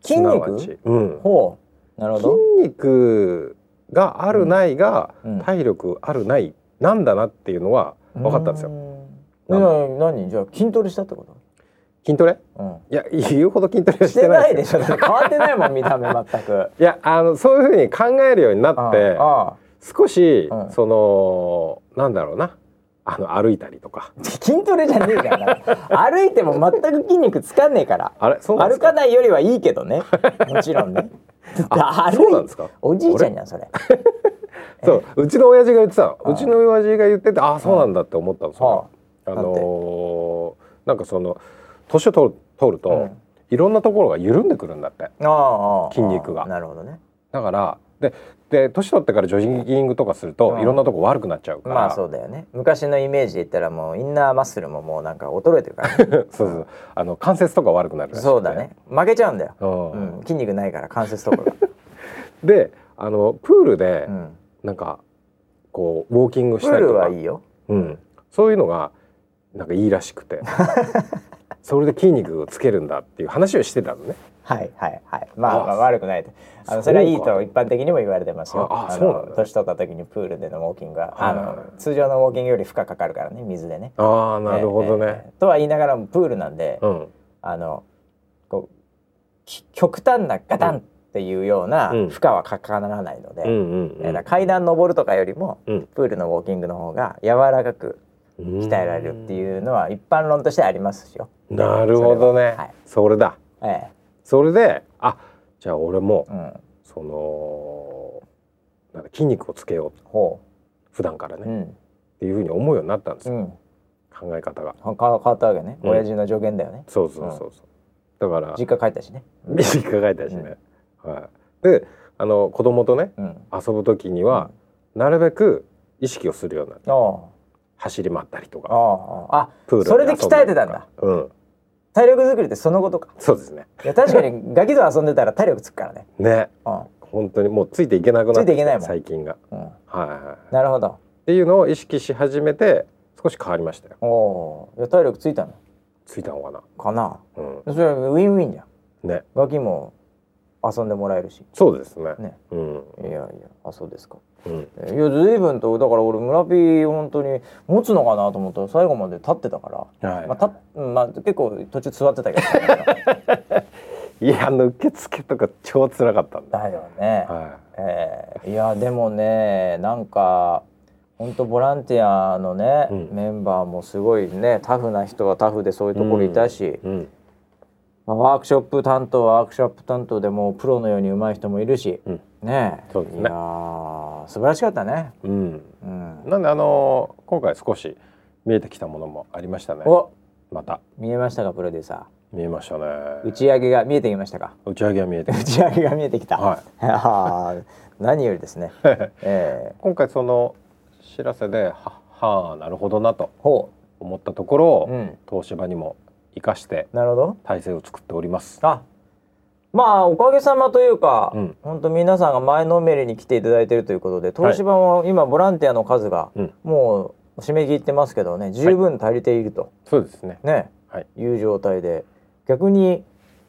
筋肉？
うん、
ほう。なるほ
筋
ど
肉があるないが、
うん。
体力あるないなんだなっていうのは分かったんですよ。
何？じゃあ筋トレしたってこ
筋トレ？
と、うん、
いや言うほど筋トレは
し
しててな
ないいで。しょ。変わってないもん見た目全く。
いやあのそういうふうに考えるようになって少し、
うん。
そのなんだろうな。あの歩いたりとか。
筋トレじゃねえから。歩いても全く筋肉つかんねえから。
あれ？そう
歩かないよりはいいけどね。もちろんね
あそうなんですか？
おじいちゃんじゃんそれ。
そううちの親父が言ってたうちの親父が言っててああそうなんだって思ったんですよ
は。
あのーなんかその年を取ると、
うん。
いろんなところが緩んでくるんだって。筋肉が。
なるほどね。
だからでで年取ってからジョギングとかすると、
うん。
いろんなとこ悪くなっちゃうから、
まあそうだよね。昔のイメージで言ったらもうインナーマッスルももうなんか衰えてるからね。
そうそうあの関節とか悪くなるらしくて
そうだね。負けちゃうんだよ、
うん。
うん、筋肉ないから関節とかが、
であのプールで
うん、
なんかこうウォーキングしたりとか。
はいいよ。
うん、そういうのがなんかいいらしくて。それで筋肉をつけるんだっていう話をしてたのね。
はいはいはい。まあ
あ
まあ悪くないと。あの
そ
れはいいと一般的にも言われてますよ。
ああ
の
そう
年取った時にプールでのウォーキングはあ
はい
の通常のウォーキングより負荷かかるからね水でね。
ああなるほどね。
ええええ。とは言いながらもプールなんで、
うん。
あのこうき極端なガタンっていうような
うん。
負荷はかからないので、階段登るとかよりも、
うん。
プールのウォーキングの方が柔らかく
うん
鍛えられるっていうのは一般論としてありますよ。
なるほどね。
それははい。
それだ。
え
それであじゃあ俺も
えうん、
そのなんか筋肉をつけよう。
ほ
普段からね、
う、う
っ
ん
ていうふうに思うようになったんですよ、
うん、
考え方が。
は変わったわけね、
うん。
親父の助言だよね。
そうそうそうそう。だから
実家帰ったしね。
実家帰ったしね。はい。であの子供とね
うん、
遊ぶ時には、なるべく意識をするようになって
あ
走り回ったりと
あ
か。
ああ。あ
プール
それで鍛えてたんだ。
うん
体力作りってそのことか。
そうですね。
いや確かにガキと遊んでたら体力つくからね。
ね。
うん。
本当にもうついていけなくなって
ついていけないもん。
最近が。
うん。
はいはい
なるほど。
っていうのを意識し始めて少し変わりましたよ。
おいや体力ついたの？
ついたのかな。
かな？
うん。
それはウィンウィンじゃん。
ね。
ガキも遊んでもらえるし。
そうですね。
ね。
うん。
いやいやあそうですか
うん。
いや随分とだから俺村ピー本当に持つのかなと思ったら最後まで立ってたから、
はい。
まあ、たうんまあ結構途中座ってたけど。
いやあの受付とか超辛かったんだ。
だよね、
は
えーいやでもねなんか本当ボランティアのね、
うん。
メンバーもすごいねタフな人はタフでそういうところいたし、
いうん。
まあ、ワークショップ担当はワークショップ担当でもうプロのように上手い人もいるし、
うん。
ねえ。
そうですね。
いやー素晴らしかったね。
うん。
うん、
なんであの今回少し見えてきたものもありましたね。
お。
また。
見えましたかプロデューサ
見えましたね。
ー打ち上げが見えてきましたか？
打ち上げは見えて
打ち上げが見えてきた、
はい。
あ ー何よりですね、え
今回その知らせでははあなるほどなと。思ったところを、
う、うん、
東芝にも生かして
なるほど。
体制を作っております。
あまあおかげさまというか、
うん。
本当皆さんが前のめりに来ていただいているということで東芝も今ボランティアの数が
うん。
もう締め切ってますけどね十分足りていると、
そうですね。
ね。
はい。
いう状態で。逆に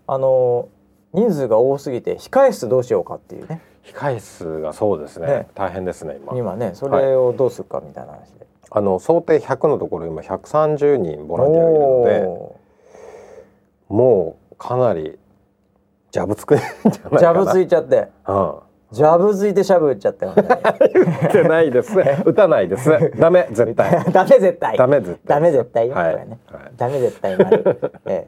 あの人数が多すぎて控え室どうしようかっていうね。
控え室がそうですね。
ね。
大変ですね今。
今ねそれをどうするかみたいな話で。
あの想定100のところ今130人ボランティアがいるので、
お
もうかなりジャブつくんじゃない
ジャブついちゃって
うん。
ジャブついてしゃぶ打っちゃったよね。
打ってないです。打たないです。ダメ絶対。
ダメ絶対。
ダメ絶対。
ダメ絶対よ、
はい
これね。
はい
ダメ絶対なる。ええ、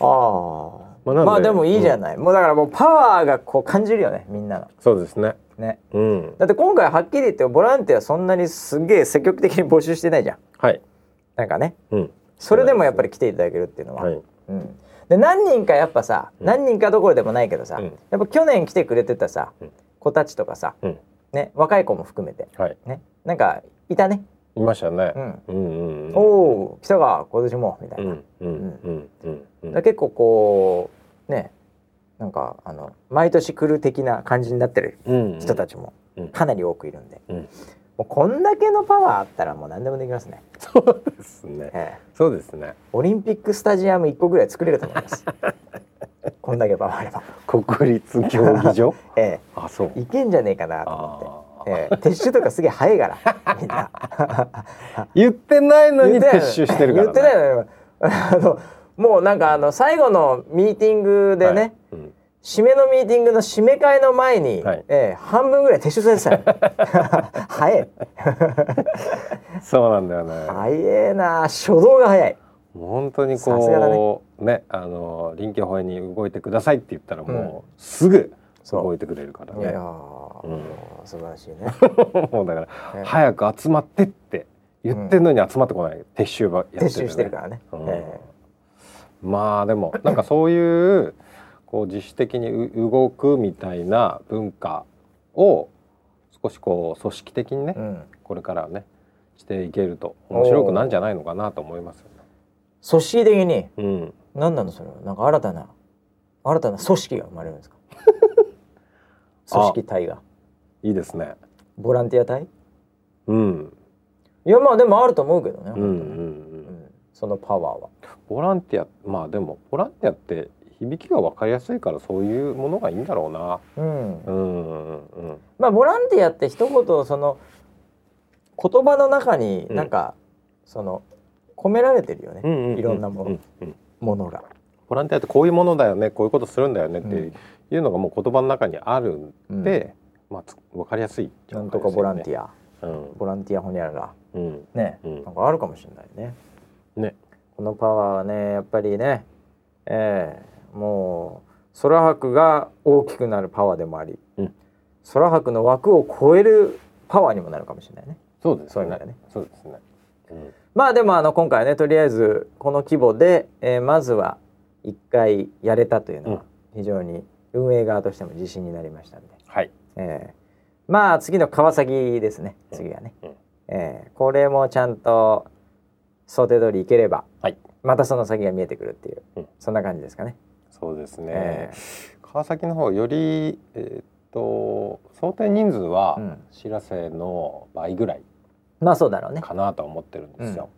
ああ。
まあ
まあでもいいじゃない、もうだからもうパワーがこう感じるよねみんなの
そうですね。
ね
うん。
だって今回はっきり言ってボランティアそんなにすげえ積極的に募集してないじゃん
はい。
なんかね
うん。
それでもやっぱり来ていただけるっていうのは、
はい。
うん、で何人かやっぱさ、
うん。
何人かどころでもないけどさ、
うん。
やっぱ去年来てくれてたさ、
うん。
子たちとかさ、
うん。
ね、若い子も含めて
はい。
ねなんかいたね、
いましたね。
う。ん。
うんうんうん。
おお来たか今年もみたいな、結構こうねなんかあの毎年来る的な感じになってる
うん。
人たちも
うん。
かなり多くいるんで、
うん
もうこんだけのパワーあったらもう何でもできますね、
そうですね。
ええ。
そうですね。
オリンピックスタジアム1個ぐらい作れると思います。こんだけパワーあれば、
国立競技場？
え
あ、そう。
え、。いけんじゃねえかなと思
あ
って、ええ、撤収とかすげえ早いから。みんな
言ってないのに。撤収してるから、ね。
言ってないのよあのもうなんかあの最後のミーティングでね、
はい。うん
締めのミーティングの締め会の前に、
はい。
ええ半分ぐらい撤収されてたよ。早い。
そうなんだよね。
早いな。初動が早い。
本当にこうね。あの臨機応変に動いてくださいって言ったらもうすぐ
そう。
動いてくれるから
いや
ね。
ー、
うん。
素晴らしいね。
もうだから
ええ。
早く集まってって言ってんのに集まってこない。撤収ばやってる、ね。
撤収してるからね、
うん。
え。
まあでもなんかそういうこう自主的にう動くみたいな文化を少しこう組織的にね、
えうん、
これからはねしていけると面白くなんじゃないのかなと思います。
組織的に？
うん、
何なのそれは。なんか新たな新たな組織が生まれるんですか？組織体が。
いいですね。
ボランティア体？
うん、
いやまあでもあると思うけどね、
うん、うん、
うん。そのパワーは。
ボランティアまあでもボランティアって響きが分かりやすいからそういうものがいいんだろうな。
うん。
うん。うん。うん
まあボランティアって一言その言葉の中に
うん。
なんか、その込められてるよね、
うんうんうん
いろんなもの、
うんうん
ものが。
ボランティアってこういうものだよね。こういうことするんだよね。って
うん。
いうのがもう言葉の中にあるん
うん。
で、まあつ分かりやすい
なんとかボランテ
ィ
ィア、
ア、うん。
ボランティアホニャララ。
うん。
ね、
うん。
なんかあるかもしれないね。
ね。
このパワーはねやっぱりね、ええもう空白が大きくなるパワーでもあり、
うん。
空白の枠を超えるパワーにもなるかもしれないね。
そうですね。
そういうね。
そうですね、うん。
まあでもあの今回はねとりあえずこの規模で、えーまずは一回やれたというのは非常に運営側としても自信になりましたんで、
はい。
えーまあ次の川崎ですね。次はね、
うん。
えーこれもちゃんと想定通りいければ、
はい。
またその先が見えてくるっていう、
うん。
そんな感じですかね。
そうですね、
え
川崎の方よりえーっと想定人数は
うん。
しらせの倍ぐらい
まあそうだろうね。
かなとは思ってるんですよ、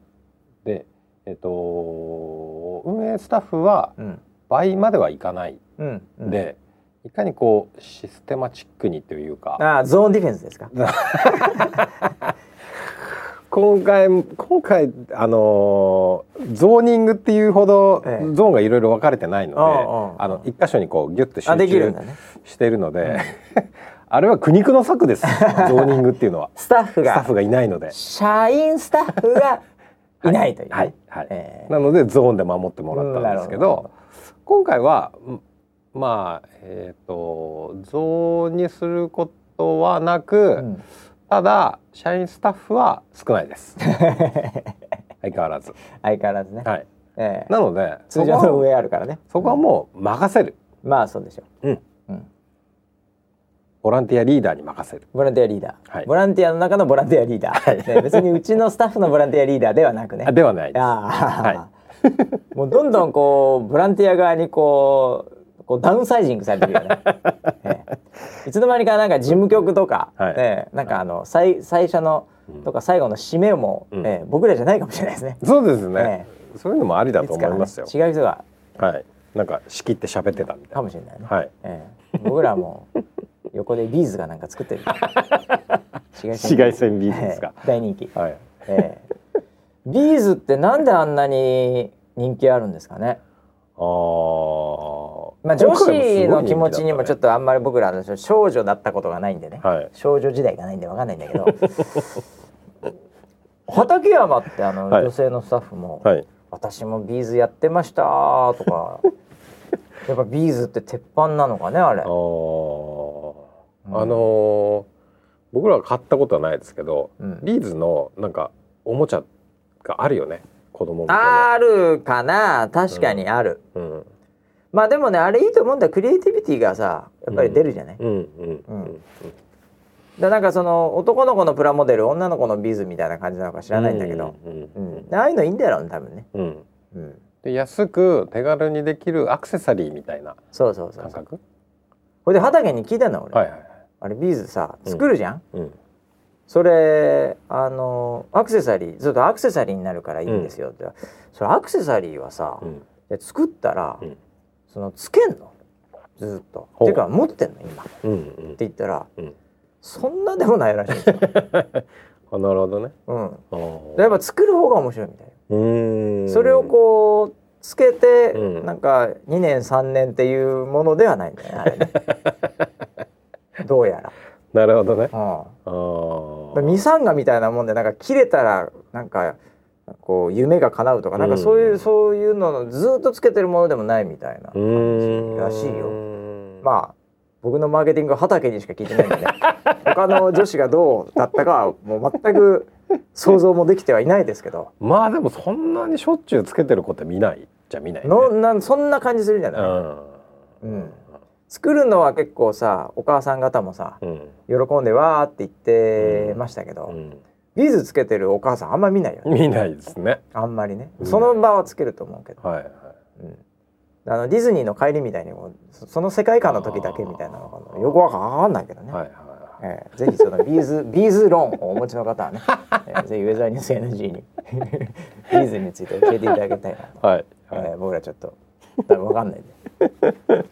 でえーっと運営スタッフは
うん。
倍まではいかない
うん、うん、
で、いかにこうシステマチックにというか。
ああゾーンディフェンスですか？
今回今回あのーゾーニングっていうほど
ええ。
ゾーンがいろいろ分かれてないので、
あ
の一箇所にこうギュッと集
あできるん
中。しているので、あれは苦肉の策です。ゾーニングっていうのは。
スタッフが。
スタッフがいないので。
社員スタッフが い。ないというね。
はい。はい、
えー
なのでゾーンで守ってもらったんですけど,、
ど。
今回はんまあえっ、とゾーンにすることはなく、
うん
ただ社員スタッフは少ないです。相変わらず。
相変わらずね。
はい。
えー
なので
通常の上あるからね。
そこはもう任せる、
まあそうでしょ
う。ん。
う。うん。
ボランティアリーダーに任せる。
ボランティアリーダー、
はい。
ボランティアの中のボランティアリーダー、ね別にうちのスタッフのボランティアリーダーではなくね。
あではないです。
ああ、もうどんどんこうボランティア側にこうこうダウンサイジングされてるよね、ええ。いつの間にかなんか事務局とか、
はい。
ええなんかあの最最初のとか最後の締めも、
うん。
ええ僕らじゃないかもしれないですね。
そうですね、そういうのもありだと思いますよ。
ね違う人が。
はい。なんか仕切って喋ってたみたいな。
かもしれないね。
はい。
ええ。僕らも横でビーズがなんか作ってる。紫
紫外線ビーズですか。
ええ。大人気。
はい。
ええ。ビーズってなんであんなに人気あるんですかね？
あー
まあ女子の気持ちにもちょっ
人
とあんまり僕らの少女だったことがないんでね、
気だったね
少女時代がないんでわかんないんだけど。畠山ってあの、
はい。
女性のスタッフも、
はいはい
私もビーズやってました」とか。やっぱビーズって鉄板なのかねあれ。
あ。ー。
うん。
あのー僕らは買ったことはないですけど、
うん。
ビーズのなんかおもちゃがあるよね。子供向けの。
あるかな。確かにある、
うん
まあでもねあれいいと思うんだ。よクリエイティビティがさやっぱり出るじゃない、
うん。うん。う
うん。ん。でなんかその男の子のプラモデル女の子のビーズみたいな感じなのか知らないんだけど、
うん。うん。
うん。ああいうのいいんだろうね多分ね、
うん。
うん、
で安く手軽にできるアクセサリーみたいな
そうそうそう
感覚？
ほいで畑に聞いたの俺、
はいはいはい。
あれビーズさ作るじゃん、
うん。
それあのアクセサリーずっとアクセサリーになるからいいんですよって、それアクセサリーはさ、
うん。
で作ったら、
うん
そのつけんの？ずっと。っていうか持ってんの今。って
うん。うん
言ったら、
うん。
そんなでもないらしい。んですよ、
あなるほどね。
うん、やっぱ作る方が面白いみたいな、
うーん。
それをこうつけて、
うん。
なんか2年3年っていうものではないんだよねあれね。どうやら、
なるほどね。
うん。ミサンガみたいなもんでなんか切れたらなんかこう夢が叶うとか、なんかそういうそういうののずっとつけてるものでもないみたいな
うーん。
らしいよ。まあ僕のマーケティングは畑にしか聞いてないんでね。他の女子がどうだったかはもう全く想像もできてはいないですけど、
まあでもそんなにしょっちゅうつけてる子って見ないじゃ見ないね。
のなんそんな感じするんじゃない、
うん
うん。作るのは結構さお母さん方もさ
うん。
喜んでわーって言ってましたけど、
うん
ビーズつけてるお母さんあんま見ないよね。
見ないですね。
あんまりね。
うん。
その場はつけると思うけど、
はいはい。
うん。あのディズニーの帰りみたいにもうそその世界観の時だけみたいなのがよくわかんないけどね、
はいはい。
えー、ぜひそのビーズビーズ論をお持ちの方はね、えー、ぜひウェザーニュース NG に。ビーズについて教えていただきたいなと、
はい、はい、
えー、僕らちょっと多分わかんないんで。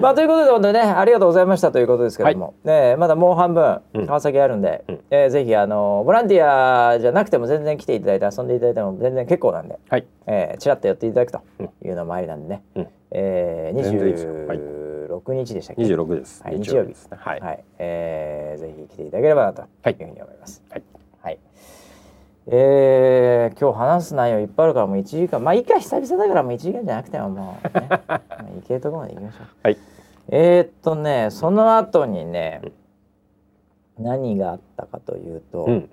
まあということで本当にねありがとうございました。ということですけども、はい、ねまだもう半分川崎あるんで、うん、えー、ぜひあのボランティアじゃなくても全然来ていただいて遊んでいただいても全然結構なんで、はい、えー、ちらっと寄っていただくというのもありなんでね、うん、えー、26日でしたっけ
？26です、
はい、日曜日ですね。はい、はい、えー、ぜひ来ていただければなというふうに思います。はい、はい、えー、今日話す内容いっぱいあるからもう1時間。まあいいか久々だからもう1時間じゃなくてももうね。いけるところまでいきましょう。
はい。
えー、っとねその後にね、うん、何があったかというと、うん、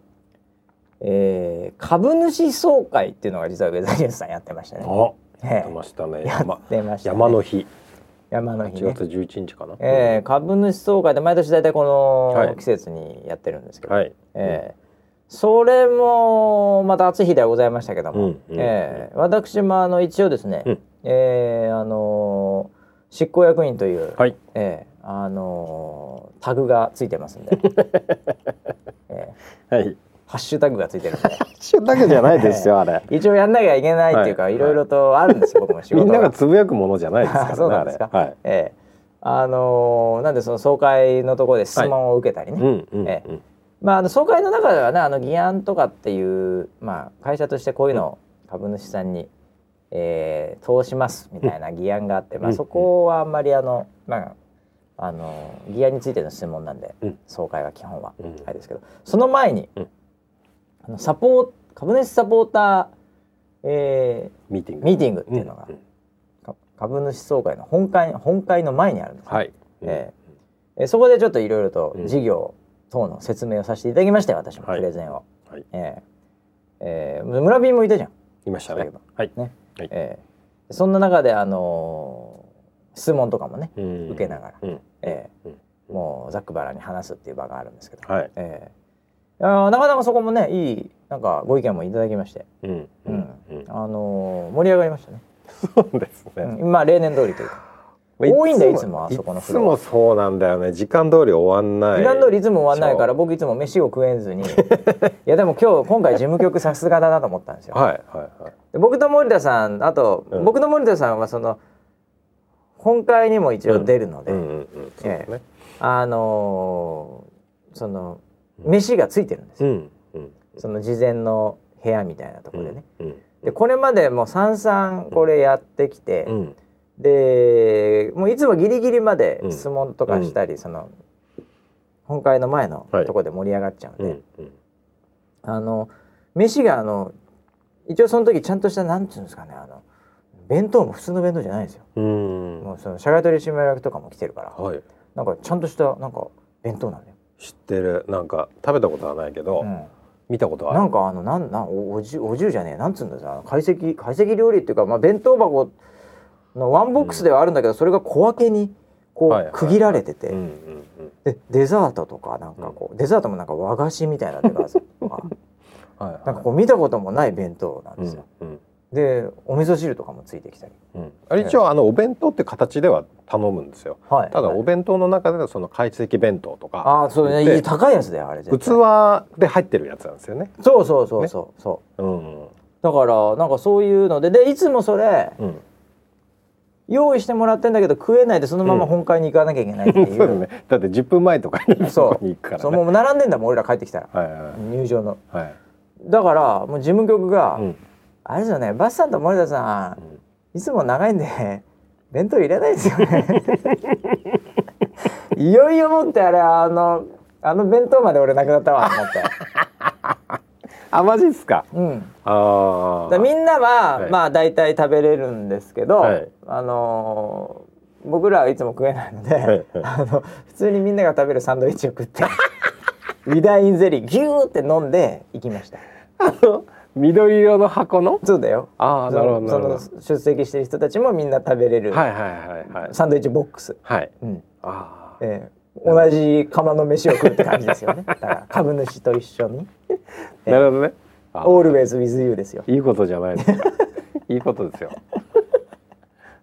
えー、株主総会っていうのが実はウェザーニュースさんやってましたね。
やってましたね。
やってました、
ね、山の日。
山の日、ね、
8月11日かな、
えー、株主総会で毎年大体この季節にやってるんですけど、はい、えー、それもまた暑い日ではございましたけども、うん、えー、私もあの一応ですね、うん、えー、あのー、執行役員という、はい、えー、あのー、タグがついてますんで、
えー、はい。
ハッシュタグがついてるんで。
ハッシュタグじゃないですよ、あれ。
一応やんなきゃいけないっていうか、はい、いろいろとあるんですよ、僕も仕
事みんながつぶやくものじゃないですからね。
そうなんですか。はい、ええ。あのー、なんでその総会のところで質問を受けたりね。えまあ、あの総会の中ではねあの議案とかっていう、まあ、会社としてこういうのを株主さんに、えー、通しますみたいな議案があって、まあ、そこはあんまりあの、まあ、あの議案についての質問なんで、総会は基本はあれですけどその前に、あのサポー株主サポーター、えー、ミーティング。ミーティングっていうのが、うん、株主総会の本会本会の前にあるんです、ね、はい、えー、そこでちょっといろいろと事業等の説明をさせていただきまして私もプレゼンを、はい、えー、えー、村人もいたじゃん。
いましたね。はい。ね、
はい、えー、そんな中であのー、質問とかもね受けながら、うん、えー、もうざっくばらに話すっていう場があるんですけど、はい、えーやなかなかそこもねいいなんかご意見もいただきまして、うん。うん、あのー、盛り上がりましたね。
そうですね。
うん、まあ例年通りというか。多いんだいつもあそこの
いつもそうなんだよね時間通り終わんない
時間通りいつも終わんないから僕いつも飯を食えずにいやでも今日今回事務局さすがだなと思ったんですよ。はいはいはい、で僕と森田さんあと、うん、僕と森田さんはその本会にも一応出るのであのー、その飯がついてるんですよ、うんうん、その事前の部屋みたいなところでね。でこれまでもさんさんこれやってきて、でもういつもギリギリまで質問とかしたり、その本会の前のとこで盛り上がっちゃうんで、あの飯があの一応その時ちゃんとしたなんていうんですかねあの弁当も普通の弁当じゃないんですよ。もうその社外取締役とかも来てるから、はい、なんかちゃんとしたなんか弁当なんだよ。
知ってる。なんか食べたことはないけど、うん、見たことあ
る。なんかあのなんなんおおじおじゅうじゃねえ。なんつうんださ懐石懐石料理っていうか、まあ、弁当箱のワンボックスではあるんだけど、うん、それが小分けにこう区切られてて、でデザートとかなんかこう、うん、デザートもなんか和菓子みたいなデザートとか。はい、なんかこう見たこともない弁当なんですよ。うんうんでお味噌汁とかもついてきたり、
うん、あれ一応あのお弁当って形では頼むんですよ、はい、ただお弁当の中ではその懐石弁当とか。
あそうね。高いやつだよあれ
器で入ってるやつなんですよね。
そうそうそうそう、そう、うん、だからなんかそういうのででいつもそれ、うん、用意してもらってんだけど食えないでそのまま本会に行かなきゃいけないっていう、うんね、
だって10分前とかに行くから、ね、
そう。もう並んでんだもん俺ら帰ってきたら、はいはい、入場の、はい、だからもう事務局が、うん。あれですよねバスさんと森田さん、うん、いつも長いんで 弁当入れないですよね。いよいよもってあれあのあの弁当まで俺なくなったわと思って
あマジっすか？
うん。ああみんなは、はい、まあ大体食べれるんですけど、はい、あのー、僕らはいつも食えないので、はいはい、あの普通にみんなが食べるサンドイッチを食ってウィダインゼリーギューって飲んで行きました。
あの緑色の箱の？
そうだよ。
ああなるほどそ
の出席してる人たちもみんな食べれる
はいはいはいはい。
サンドイッチボックス。
はい、うん、あ
あえー、同じ釜の飯を食うって感じですよね。だから株主と一緒に。
なるほどね。
オールウェイズウィズユーですよ。
いいことじゃないですか。いいことですよ。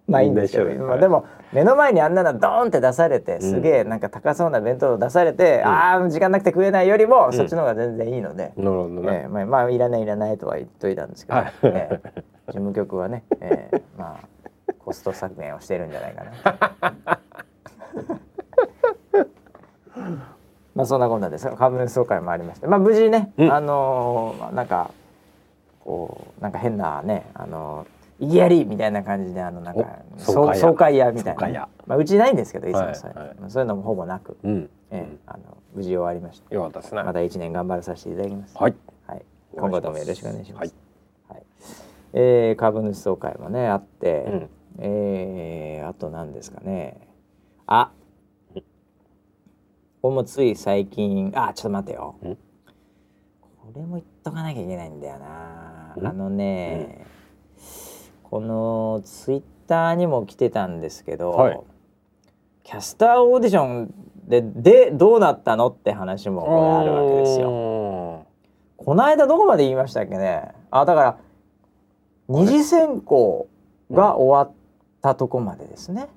まあいいんですけど、
でしょうね。
まあ、でも目の前にあんなのドーンって出されてすげえなんか高そうな弁当を出されて、ああ時間なくて食えないよりも、そっちの方が全然いいので、
なるほどね、
えーまあ、まあいらないいらないとは言っといたんですけど、
はい。
えー事務局はね、えーまあコスト削減をしてるんじゃないかな。まあそんなこんなでその株主総会もありまして、まあ無事ね、
うん。
あのなんかこうなんか変なねあのー意義ありみたいな感じであのなんか
お総会屋。
みたいな。ね、まあうちないんですけどいつも
はい
それ、
はい。
まあそういうのもほぼなく、
うん。
えーあの無事終わりました。
よかったですね。
また一年頑張らさせていただきます。
はい。
はい、今後ともよろしくお願いします。
はい。
はい。えー株主総会もねあって、
うん。
えーあと何ですかね。あ、これもつい最近、あ、ちょっと待ってよ。
ん？
これも言っとかなきゃいけないんだよな。
ん？
あのね、このツイッターにも来てたんですけど、
はい
キャスターオーディションででどうなったのって話もこれあるわけですよ。
よ
この間どこまで言いましたっけね？あだから二次選考が終わったとこまでですね。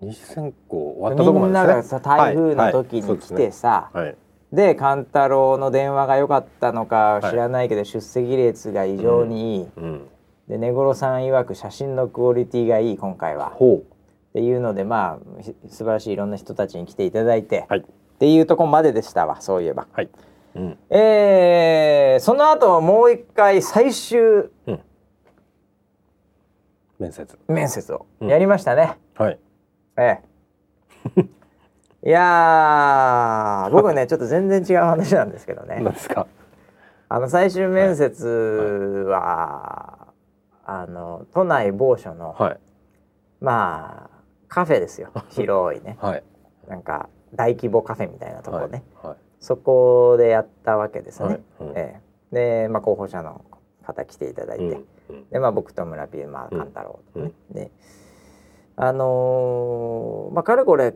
二次選考終わったとこ
みんな
までですね。
がさ台風の時に来
はいはい。はい
で勘太郎の電話が良かったのか
はい。
知らないけど、出席率が異常にいい、
うん。
で根室さん曰く写真のクオリティがいい今回は。
ほ
っていうのでまあひ素晴らしいいろんな人たちに来ていただいて、
はい。
っていうとこまででしたわそういえば。
はい。うん。
えーその後もう一回最終
面接。
面接を
うん
やりましたね。
はい
ええ。いやー僕ねちょっと全然違う話なんですけどね。
何ですか？
あの最終面接は、あの都内某所の、
はい。
まあカフェですよ。広いね。
はい。
なんか大規模カフェみたいなところね、
はい。
そこでやったわけですね。
はい。うん
ええ。で、まあ、候補者の方来ていただいて、
うん。うん。
でまあ僕と村ピーまあ
うん。
勘太郎とね、であのーまあかれこれ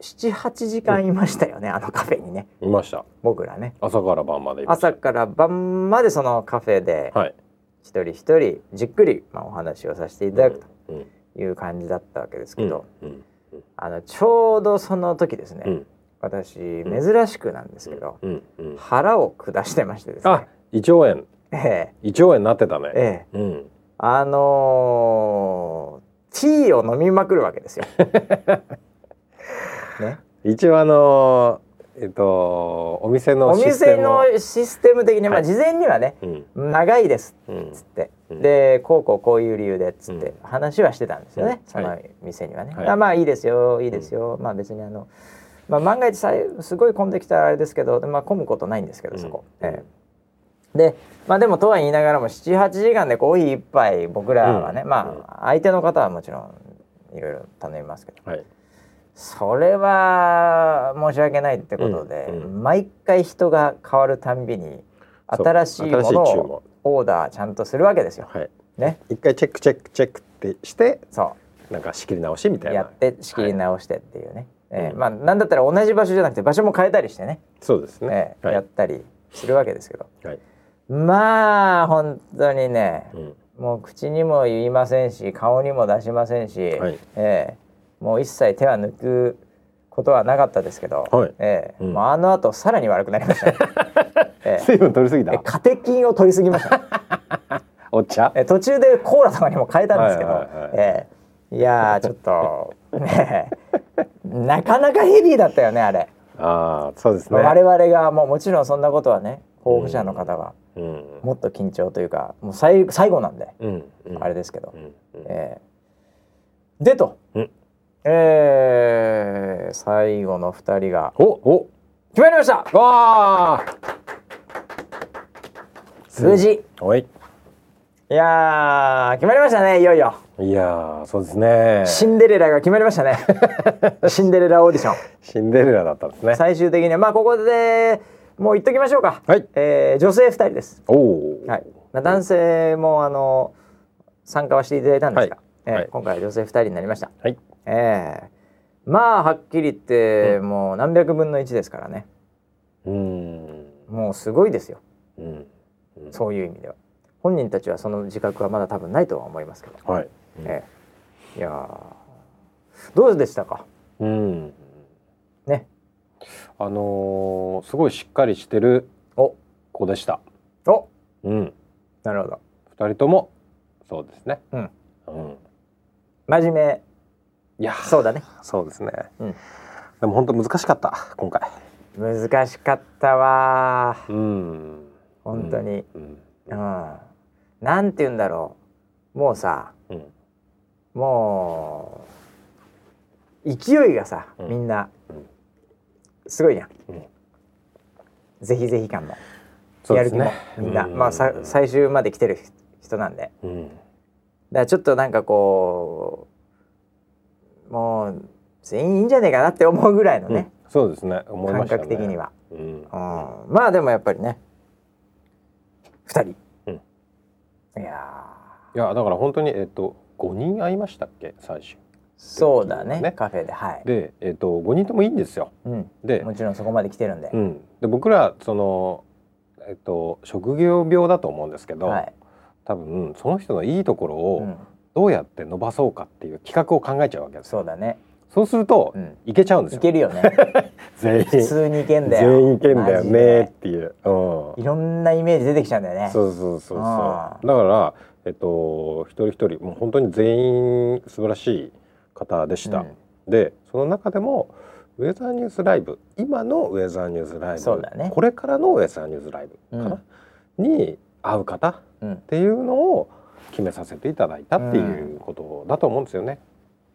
78時間いましたよね、あのカフェにね。
いました。
僕らね。
朝から晩まで
朝から晩までそのカフェで
はい。
一人一人じっくり、まあ、お話をさせていただく
うん
という感じだったわけですけど、
うん
あのちょうどその時ですね、
うん。
私珍しくなんですけど、
うんうん
腹を下してましてです
あ
ね
胃腸炎。
ええ。
胃腸炎になってたね。
ええ。
うん。
あのー、ティーを飲みまくるわけですよ。ね、
一応あのえっとお店の
お
システムを
店のシステム的に、まあ
はい。
事前にはね
うん。
長いです
うん
っつって、
うん。
でこうこうこういう理由でっつって
うん。
話はしてたんですよね、
うん。
その
はい。
店にはね。
はい。
あまあいいですよいいですよ、まあ別にあの、まあ、万が一すごい混んできたらあれですけど、まあ、混むことないんですけどそこ。
うん。
ええでまあでもとは言いながらも78時間でコーヒー一杯僕らはね、
うん。
まあ相手の方はもちろんいろいろ頼みますけど。
はい。
それは申し訳ないってことで、
うんうん。
毎回人が変わるたんびに新しいものを
文。
オーダーちゃんとするわけですよ。
はい。
ね、
一回チェックチェックチェックってして
そ
なんか仕切り直しみたいな。
うやって仕切り直してっていうね、えー
うん
まあなんだったら同じ場所じゃなくて場所も変えたりしてね、
そうですね。
えー
はい。
やったりするわけですけど。
はい
まあ本当にね、
うん。
もう口にも言いませんし顔にも出しませんし、
はい。
えーもう一切手は抜くことはなかったですけど、
はい。
えー
うん。
もうあの後さらに悪くなりました。ね。え。ー
水分取りすぎた？
えカテキンを取りすぎました、ね
お茶
えー途中でコーラとかにも変えたんですけど、
はいはいはい
えーいやーちょっとねなかなかヘビーだったよねあれ、
ああそうですね。
我々がもうもちろんそんなことはね候補者の方は。
うん
もっと緊張というかもう最最後なんで、
うん。うん。
あれですけど。
う、ん。うん。
えーでと、
うん。
えー最後の2人が。
おお。
決まりました。
わあ。
無事
おい。
いやー決まりましたねいよいよ。
いやーそうですね。
シンデレラが決まりましたね。シンデレラオーディション。
シンデレラだったんですね。
最終的にはまあここでもう言っときましょうか、
はい。
えー女性2人です、
おお
はい。まあ、男性もあの参加はしていただいたんですが、
はい。
えー
はい
今回は女性2人になりました。
はい。
ええまあはっきり言って、もう何百分の1ですからね。
うん。
もうすごいですよ。
うん。
そういう意味では。本人たちはその自覚はまだ多分ないとは思いますけど、
はい。
ええいやー。どうでしたか？
うん。
ね
あのーすごいしっかりしてる
お。
子でした。
お。
うん。
なるほど。
二人ともそうですね。
うん。
うん。
真面目。
いや
そうだね。
そうですね、
うん。
でも本当難しかった今回。
難しかったわ。ー
うん。
本当に。
うん。
うん、なんて言うんだろう。もうさ
うん。
もう勢いがさ、
うん。
みんな、
うん
すごいじゃん、
うん。
ぜひぜひ感も、やる気もみんな、
うん。
まあさ最終まで来てる人なんで。
うん。
だからちょっとなんかこうもう全員いいんじゃねえかなって思うぐらいのね、
うん。そうですね。思いま
感
したね。
覚的には、
うん。
うん、まあでもやっぱりね2人、
うん。
いや
いやだから本当にえっと五人会いましたっけ？最初
ーそうだね。
ね。
カフェではい、
でえっと五人ともいいんですよ。
うん、
で。
もちろんそこまで来てるんで、
うん。で僕らそのえっと職業病だと思うんですけど、
はい、
多分その人のいいところ
う
を
ん、
どうやって伸ばそうかっていう企画を考えちゃうわけですよ。
そうだね、
そうすると、
うん、
いけちゃうんですよ。
いけるよね。
全員。
普通にいけんだよ。
全員いけんだよね
で。
っていう、うん、
いろんなイメージ出てきちゃうんだよね。
そうそうそうそう
あ
だからえっと一人一人もう本当に全員素晴らしい方でした、
うん。
でその中でもウェザーニュースライブ今のウェザーニュースライブ
ね。
これからのウェザーニュースライブかな、に会う方っ
うん。
ていうのを決めさせていただいたっていうことだと思うんですよね。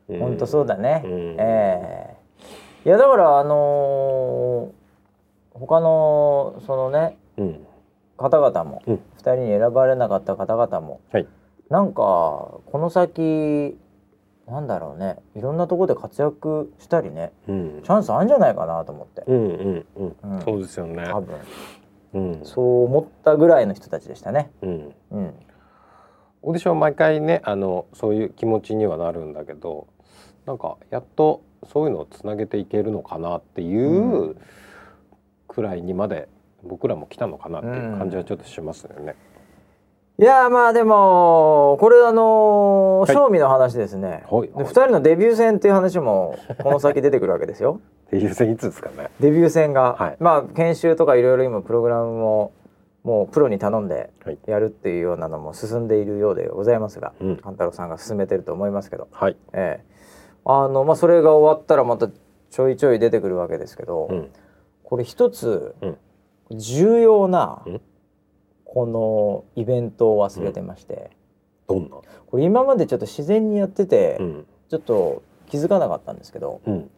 うん。
本当そうだね、
うん。
ええ。いやだからあのー他のそのね
うん。
方々も、
うん。
2人に選ばれなかった方々も、
はい。
なんかこの先なんだろうね。いろんなところで活躍したりね。
うん。
チャンスあるんじゃないかなと思って、
うんうんうん。
うん。
そうですよね。
多分。
うん。
そう思ったぐらいの人たちでしたね。
うん。
うん、
オーディション毎回ねあのそういう気持ちにはなるんだけどなんかやっとそういうのをつなげていけるのかなっていううくらいにまで僕らも来たのかなっていう感じはちょっとしますよね。
いやーまあでもこれあのー
はい
賞味の話ですね、
はい。
で2人のデビュー戦っていう話もこの先出てくるわけですよ。
っていう戦いつですかね？
デビュー戦が、
はい。
まあ研修とかいろいろ今プログラムももうプロに頼んで
はい。
やるっていうようなのも進んでいるようでございますが、
うん。
勘太郎さんが進めてると思いますけど、
はい。
ええ。あのまあそれが終わったらまたちょいちょい出てくるわけですけど、
うん。
これ一つ
うん。
重要な
うん
このイベントを忘れてまして、
どんな？
これ今までちょっと自然にやってて、
うん
ちょっと気づかなかったんですけど
うん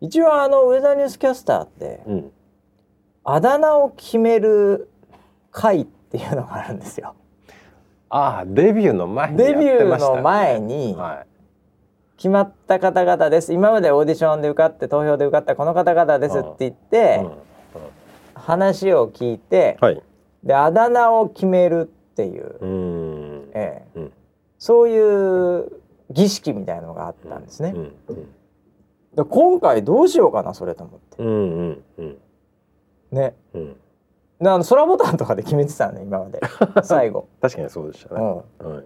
一応あのウェザーニュースキャスターって
うん。
あだ名を決める会っていうのがあるんですよ。
ああデビューの前に
デビューの前に
は
決まった方々です今までオーディションで受かって投票で受かったこの方々ですって言っ
い。
て、話を聞いて、
はい。
であだ名を決めるっていう、
う。
ええ
うん
そういう儀式みたいなのがあったんですね。
うんうん
で今回どうしようかなそれと思って。
うんうんうん
ね。
うん。
であの空ボタンとかで決めてたのね今まで 最後、
確かにそうでしたね。
うん、
はい。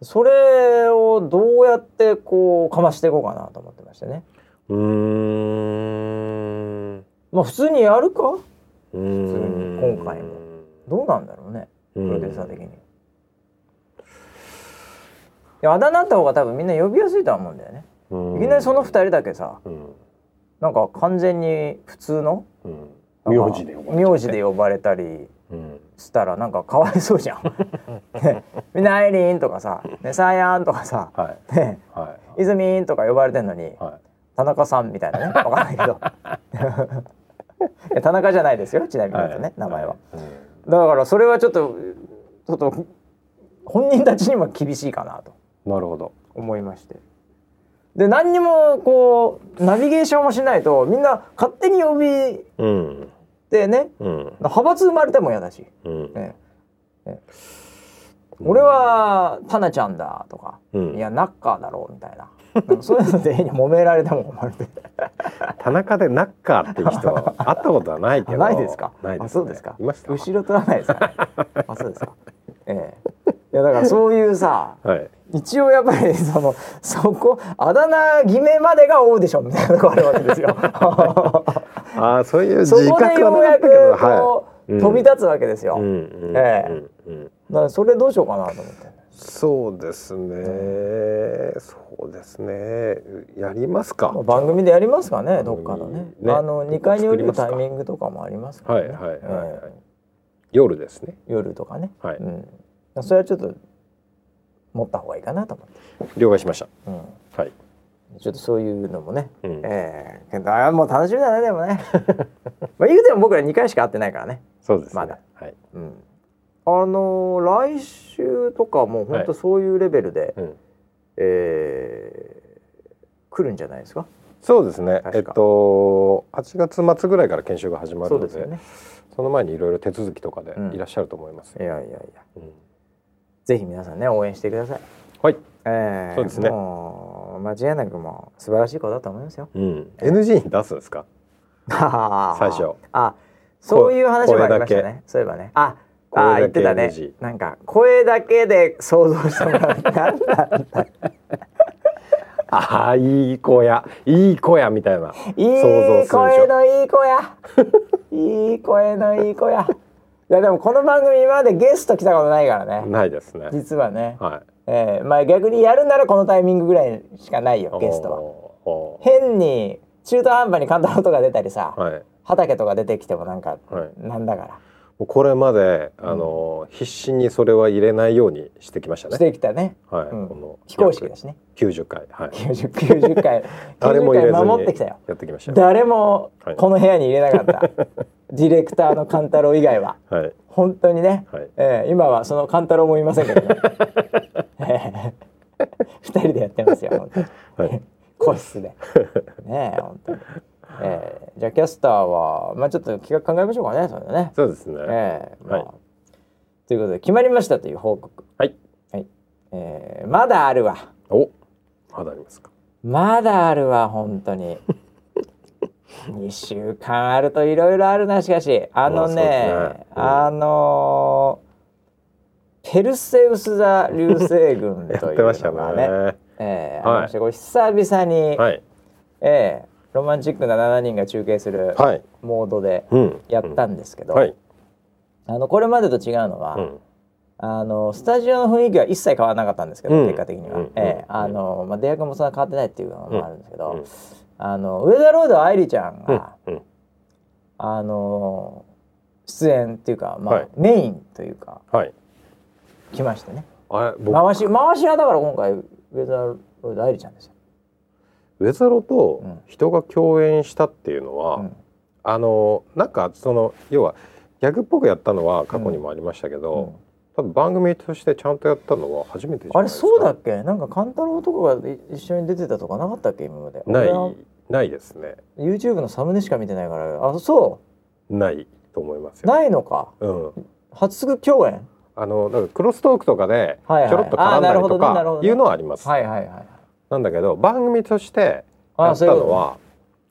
それをどうやってこうかましていこうかなと思ってましてね
うーん。
まあ普通にやるか？普通に今回もどうなんだろうねプロデューサー的に、いやあだ名あった方が多分みんな呼びやすいとは思うんだよね。
うん。
いきなりその二人だけさ
うん。
なんか完全に普通の
うん。名字で呼ばれ
名字で呼ばれたり
うん。
したらなんかかわいそうじゃん。ね みんなアイリーンとかさ「ねサーヤン」とかさ
はい「
ね
はい。
イズミーン」とか呼ばれてんのに
は
田中さんみたいなね わかんないけど。いや田中じゃないですよちなみ
い。
に言うとね、名前は、
うん
だからそれはちょっとちょっと本人たちにも厳しいかなと。
なるほど。
思いまして。で何にもこうナビゲーションもしないとみんな勝手に呼び
うん。
でね
うん。
派閥生まれても嫌だし、
うん。
ね。ね。俺はタナちゃんだとか、
うん。
いやナッカーだろうみたいなそういうので揉められても困るんで
田中でナッカーっていう人は会ったことはないけど。
ないですか？
ないです、ね。
あそうですか
いました。
後ろ取らないですか？あそうですかええいやだからそういうさ
はい。
一応やっぱりそのそこあだ名決めまでがオーディションみたいなとこあるわけですよ。
ああそういう
そこ
自覚
でようや
はなかったけど
くこう、
はい
飛び立つわけですよ。ええだからそれどうしようかなと思って。
そうですねそうですねやりますか
まあ番組でやりますかねどっかのね。
ね
あの2階に降りるタイミ
グ
ングとかもありますからね。
はいはいはいはい
え
夜ですね
え夜とかね。
はい
うん。それはちょっと持った方がいいかなと思って。
了解しました
うん。
はい
ちょっとそういうのもね。
うん
ええけどあもう楽しみだねでもね。まあ言うても僕ら2回しか会ってないからね。
そうですね
まだ
はい
うん。あの来週とかもう本当そういうレベルで、
うん
えー来るんじゃないですか？
そうですねえっと8月末ぐらいから研修が始まるので
そうですよね。
その前にいろいろ手続きとかで
うん
いらっしゃると思います
いやいやいや。
うん
ぜひ皆さんね応援してください。
はい
えー、
そうですね
もう間違いなくもう素晴らしい子だと思いますよ。
うん NG に出すんですか？最
最
初。
あ、そういう話もありましたね。そういえばね。あ、
声だけ
あ言ってたね。なんか声だけで想像してもらう。
ああいい子やいい子やみたいない
い
想像する
声のいい子や。いい声のいい子や。いやでもこの番組今までゲスト来たことないからね。
ないですね
実はね。
はい
えー、まあ逆にやるならこのタイミングぐらいしかないよゲストは。
は
変に中途半端に簡単な音が出たりさ、
はい
畑とか出てきてもなんか、
はい
なんだから。
これまであの必死にそれは入れないようにしてきました
し
ね
てきたね。
はい
うん
この
非公式だしね。
90回はい
90 90回
誰も
90回
入れずに
守ってきたよ。
やってきましたよ
誰も
はい
この部屋に入れなかった。ディレクターのカンタロウ以外は
はい
本当にね。
はい
えー今はそのカンタロウもいませんけどね。え ー二人でやってますよ。本当に
はい
個室で。ねえ本当に。えーじゃあキャスターはまあちょっと企画考えましょうかね。それでね。
そうですね
ええまあ
はい
ということで決まりましたという報告。
はい
はい。えーまだあるわ。
おまだありますか？
まだあるわ本当に。2週間あるといろいろあるなしかしあのね,、
ねうん
あのーペルセウス座流星群
や
という
ってました
のがね
ね
えー
はい
ありましてこれ久々に、
はい
えーロマンチックな7人が中継する
はい。
モードで
うん。
やったんですけど、
はい。
あのこれまでと違うのは、
うん。
あのスタジオの雰囲気は一切変わらなかったんですけど、
うん。
結果的には、
うん。
ええ。
うん。
あのまあ、出役もそんな変わってないっていうのもあるんですけど、
うん。
あの上田ロード愛理ちゃん
うん。
が、
うん。
あの出演っていうか、まあ
はい。
メインというか
はい。
来ましてね。回し回しはだから今回上田ロード愛理ちゃんですよ。
ウェザロと
うん。
人が共演したっていうのは、
うん。
あのなんかその要はギャグっぽくやったのは過去にもありましたけど、
うん。
多分番組としてちゃんとやったのは初めて
あれそうだっけ？なんか勘太郎とかがい一緒に出てたとかなかったっけ？今まで。
ない。ないですね。
YouTube のサムネしか見てないからあそ
ないと思います。
ないのか？
うん、
初共演？
あのなんかクロストークとかでち
はいはい。
ょろっと絡んだりとかいうのはあります。
はいはいはい
なんだけど番組としてやったのは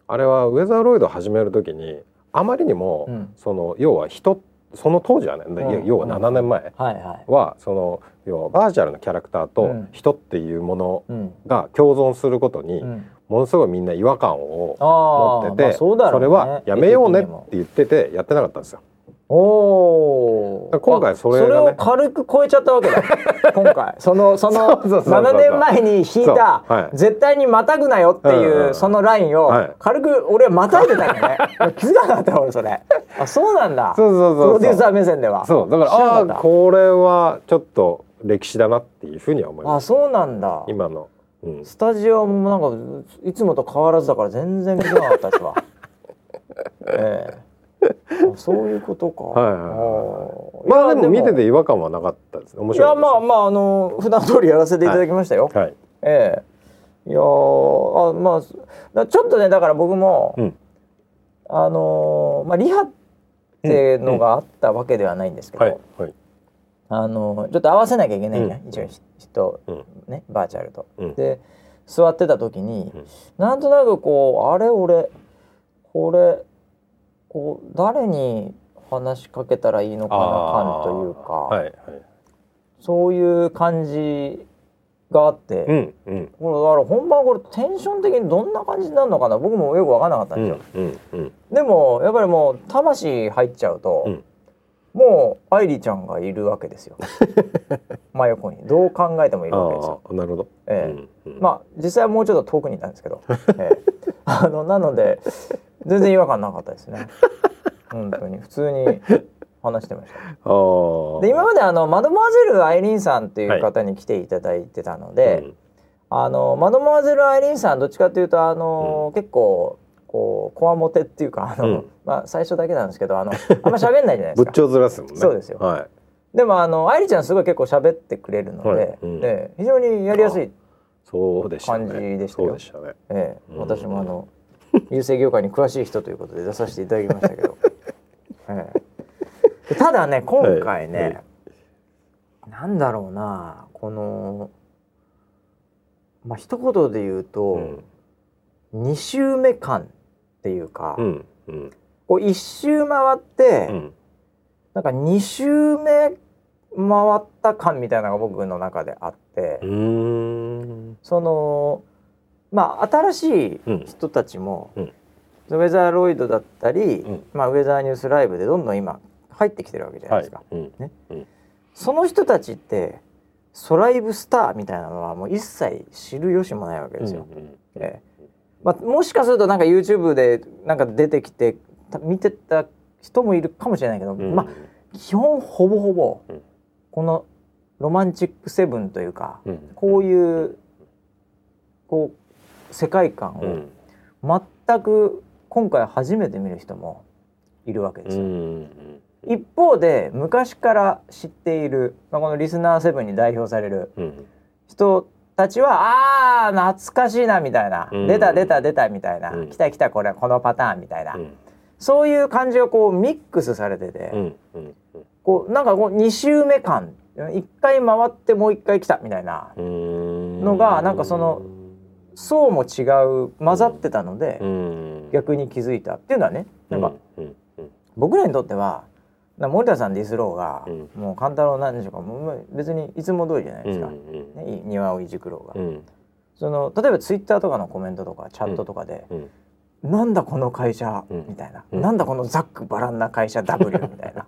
あれはウェザーロイド始める時にあまりにも、
うん。
その要は人その当時はね、
うん。
要は7年前
は
その要はバーチャルのキャラクターと
うん。
人っていうもの
うん。
が共存することに、
うん。
ものすごいみんな違和感を持ってて、
まあそ
れはやめようねって言っててやってなかったんですよ。
おお
今回それがね。
それを軽く超えちゃったわけだ。今回。そのその
そうそうそうそう。
7年前に引いた、絶対にまたぐなよっていう、そのラインを
はい。
軽く俺はまたいでたよね。気づかなかった俺それ。あそうなんだ。
そうそうそう
プロデューサー目線では。
そう。だからああこれはちょっと歴史だなっていうふうには思います。
あそうなんだ。
今の、うん、
スタジオもなんかいつもと変わらずだから全然気づかなかったですわ。ええ。あ そういうことか。
はいはいはいまあでも見て
い
て違和感はなかったです。ね面
やいや
白いです。
まあまああの普段通りやらせていただきましたよ、
はい。
ええ。いやーあまあだちょっとねだから僕も、
うん。
あのーまあリハっていうのがあったわけではないんですけど、
はいはい。
あのーちょっと合わせなきゃいけないじゃん、
うん。
一応人、
うん。
ねバーチャルと。
うん。
で座ってた時に、
うん。
なんとなくこうあれ俺これこう誰に話しかけたらいいのかな感というか、
はいはい。
そういう感じがあって、
うんうん。
これだから本番これテンション的にどんな感じになるのかな僕もよく分からなかったん
う
ですよ、
んうんうん。
でもやっぱりもう魂入っちゃうと、
うん。
もう愛梨ちゃんがいるわけですよ。真横に。どう考えてもいるわけですよ。
なるほど。
ええ。
うんうん。
まあ実際はもうちょっと遠くにいたんですけど、ええ。あのなので全然違和感なかったですね。本当に普通に話してました。で今まであのマドモアゼルアイリーンさんっていう方に来ていただいてたので、
うん。
あのマドモアゼルアイリーンさんどっちかというとあの、結構こうこわもてっていうかあの、
うん。
まあ最初だけなんですけどあのあんま喋んないじゃないですか。
仏頂面ですもんね。
そうですよ。
はい。
でもあの愛梨ちゃんすごい結構喋ってくれるので、
はい。うん。
ええ非常にやりやすい、
そうでしたね。
感じでしたよ。
そうでしたね。
ええ
うん。
私もあの郵政業界に詳しい人ということで出させていただきましたけど、ええ。でただね今回ね、
はい。はい。
なんだろうなこのまあ一言で言うと、
うん。
2周目感っていうか、
うんうん。
こう1周回って、
うん。
なんか2周目回った感みたいなのが僕の中であって、そのまあ新しい
うん。
人たちも、
うん。
ウェザーロイドだったり、
うん。
まあ、ウェザーニュースライブでどんどん今入ってきてるわけじゃないですか。
うん。
ね
うん。
その人たちってソライブスターみたいなのはもう一切知る由もないわけですよ。
うんうん
ええ。まあ、もしかするとなんか YouTube でなんか出てきてた見てた人もいるかもしれないけど、
うん。
まあ基本ほぼほぼ
うん。
このロマンチックセブンというか、
うん。
こういうこう世界観
うん。
を全く今回初めて見る人もいるわけで
う
すよ。
ん
一方で昔から知っている、まあ、このリスナーセブンに代表される
うん。
人たちはあー懐かしいなみたいな、
うん。
出た出た出たみたいな、
うん。
来た来たこれこのパターンみたいな、
うん。
そういう感じがこうミックスされてて、こうなんかこう2周目感。1回回ってもう1回来たみたいな
うん。
のがなんかその層も違う混ざってたので、
うん。
逆に気づいたっていうのはねなんか僕らにとってはな森田さんディスろうが、
うん。
もう勘太郎なんでしょうかもう別にいつも通りじゃないですか、
うん
ね、い庭をいじくろうが、
うん。
その例えばツイッターとかのコメントとかチャットとかで、
うん
なんだこの会社、
うん。
みたいな、
うん。
なんだこのざっくばらんな会社 W みたいな。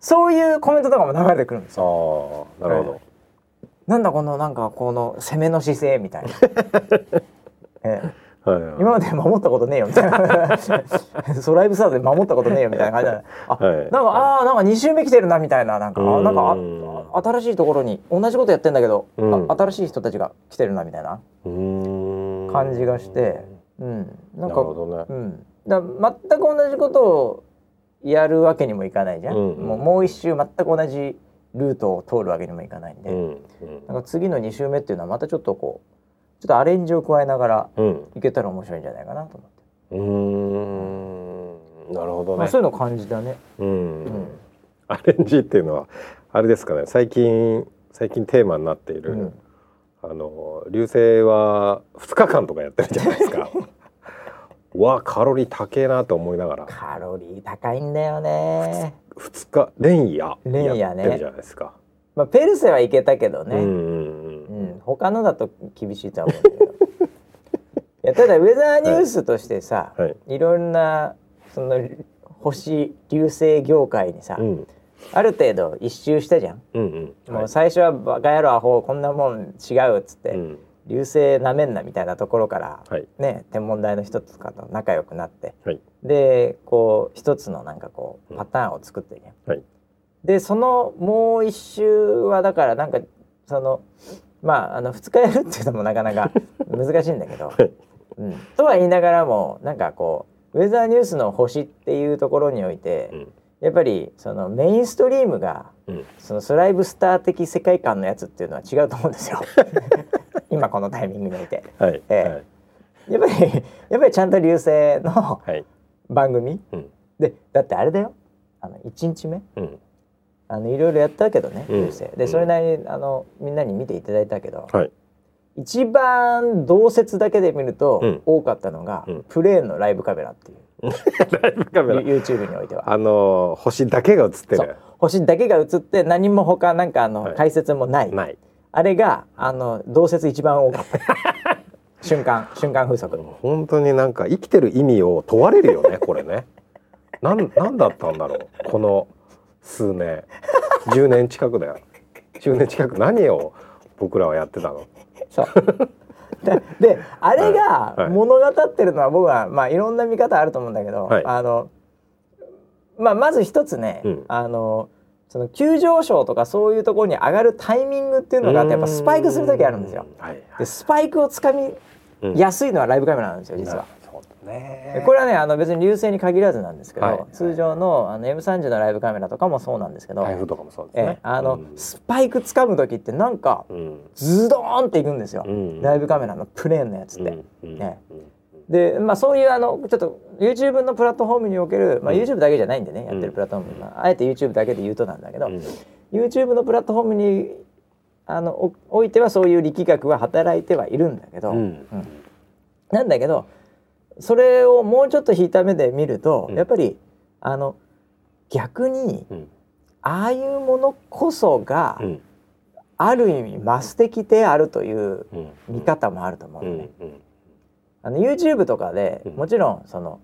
そういうコメントとかも流れてくるんですよ。
なるほど
なんだこのなんかこの攻めの姿勢みたいな、ええ。
はいはい。
今まで守ったことねえよみたいな。ソライブスタートで守ったことねえよみたいな感じであ、
はい。
なんかあーなんか2周目来てるなみたいななんかあなんか
うん
あ新しいところに同じことやってんだけど、
うん。
あ新しい人たちが来てるなみたいな。感じがして、うん、な
なんる
か
ほどね。
うん、だ全く同じことをやるわけにもいかないじゃん、
うん。
もうもう一周全く同じルートを通るわけにもいかないんで、
うん
なんか次の2周目っていうのはまたちょっとこうちょっとアレンジを加えながら
うん。
いけたら面白いんじゃないかなと思って、
うーん。なるほどね。
まあ、そういうのを感じたね。
うん。
うん。
アレンジっていうのはあれですかね。最近最近テーマになっている、
うん。
あの流星は2日間とかやってるじゃないですか わあカロリー高えなと思いながら。
カロリー高いんだよね。
2日連夜
連夜ね。
やってるじゃないですか、
まあペルセはいけたけどね。
うんうん
うん、他のだと厳しいとは思うんだけど。いやただウェザーニュースとしてさ、
はい。
い、ろんなその星流星業界にさ、
うん。
ある程度一周したじゃん。
うんうん。
もう最初はバカ野郎アホこんなもん違うっつって、
うん
流星なめんなみたいなところから、
はい。
ね天文台の人とかと仲良くなって、
はい。
でこう一つのなんかこう
うん。
パターンを作ってね、
はい。
でそのもう一周はだからなんかそのまああの2日やるっていうのもなかなか 難しいんだけど、
はい。
うん、とは言いながらもなんかこうウェザーニュースの星っていうところにおいて、
うん
やっぱりそのメインストリームが
うん。
そのスライブスター的世界観のやつっていうのは違うと思うんですよ。今このタイミングにおいて。
はい。
えやっぱり やっぱりちゃんと流星の
はい。はい
番組。
うん。
でだってあれだよ。あの1日目。
うん。
あのいろいろやったけどね、
うん。
流星。
うん。
でそれなりにあのみんなに見ていただいたけど、
はい。
一番同説だけで見ると、
うん。
多かったのが、
うん。
プレーンのライブカメラっていう
ライブカメラ。
YouTube においては。
あの星だけが映ってる。
星だけが映って何も他なんかあの、
はい。
解説もない。
ない。
ああれがあの同説一番多かった。瞬間瞬間風速。
本当になんか生きてる意味を問われるよね これね。なんなんだったんだろうこの数年10年近くだよ。10年近く。何を僕らはやってたの？
そう でであれ
はい。
が
はい。
物語ってるのは僕はまあいろんな見方あると思うんだけど、
はい。
あのまあまず一つね、
うん。
あのその急上昇とかそういうところに上がるタイミングっていうのがあってやっぱスパイクする時あるんですよ。
はい。はい。
でスパイクをつかみ
うん
やすいのはライブカメラなんですよ実は。
ね。
でこれはねあの別に流星に限らずなんですけど、
はい。
通常のあの M30 のライブカメラとかもそうなんですけど、
台風とかもそうです
え
ね。
えあの、
うん。
スパイク掴む時ってなんか
うん。
ズドーンっていくんですよ、
うん。
ライブカメラのプレーンのやつって。
うん
ね
うん
でまあそういうあのちょっと YouTube のプラットフォームにおける、まあ、
うん。
YouTube だけじゃないんでね、やって
うん
るプラットフォーム、まあ、あえて YouTube だけで言うとなんだけど、
うん。
YouTube のプラットフォームにあのおおいてはそういう力学は働いてはいるんだけど、
うん。
うん。なんだけどそれをもうちょっと引いた目で見ると、
うん。
やっぱりあの逆に
うん。
ああいうものこそが、
うん。
ある意味マス的であるという
うん。
見方もあると思う
うん。
のね。
うん。
あの YouTube とかで
うん。
もちろんその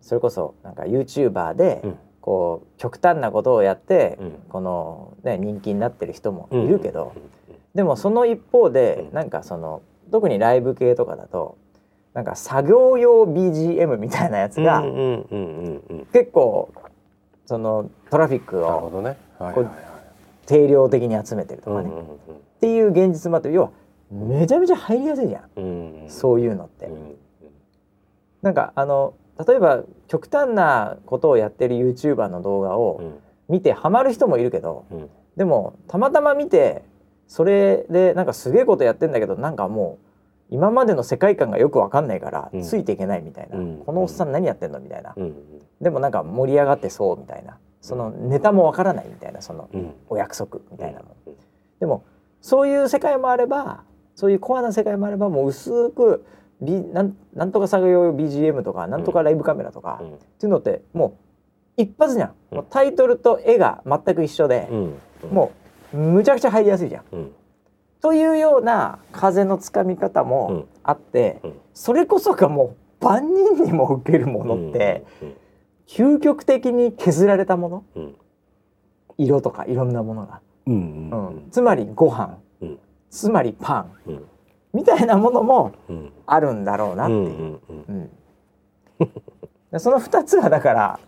それこそなんか YouTuber で
うん。
こう極端なことをやって
うん。
このね人気になってる人もいるけど
うん。
でもその一方で
うん。
なんかその特にライブ系とかだとなんか作業用 BGM みたいなやつが
うんうんうんうんうん。
結構そのトラフィックを定量的に集めてるとかね。っ
うんうん
ていう現実もあって要はめちゃめちゃ入りやすいじゃん。
うんうん
そういうのって。
う。ん。
なんかあの例えば極端なことをやってる YouTuber の動画を
うん。
見てハマる人もいるけど
うん。
でもたまたま見てそれでなんかすげえことやってんだけどなんかもう今までの世界観がよくわかんないから
うん。
ついていけないみたいな、
うん。
このおっさん何やってんのみたいな、
うん。
でもなんか盛り上がってそうみたいな。そのネタもわからないみたいな。その
うん。
お約束みたいなもん。
うん。
でもそういう世界もあればそういうコアな世界もあればもう薄く、B、なんなんとか作業用 BGM とかなんとかライブカメラとか、
うん。
っていうのってもう一発じゃん、
うん。
もうタイトルと絵が全く一緒で、
うん。
もうむちゃくちゃ入りやすいじゃん。
うん
というような風のつかみ方もあって、
うん。
それこそがもう万人にも受けるものって、究極的に削られたもの？
うん。
色とかいろんなものが、
うん
つまりご飯、
うん。
つまりパン。
うん。
みたいなものも
うん。
あるんだろうなっていう。その2つがだから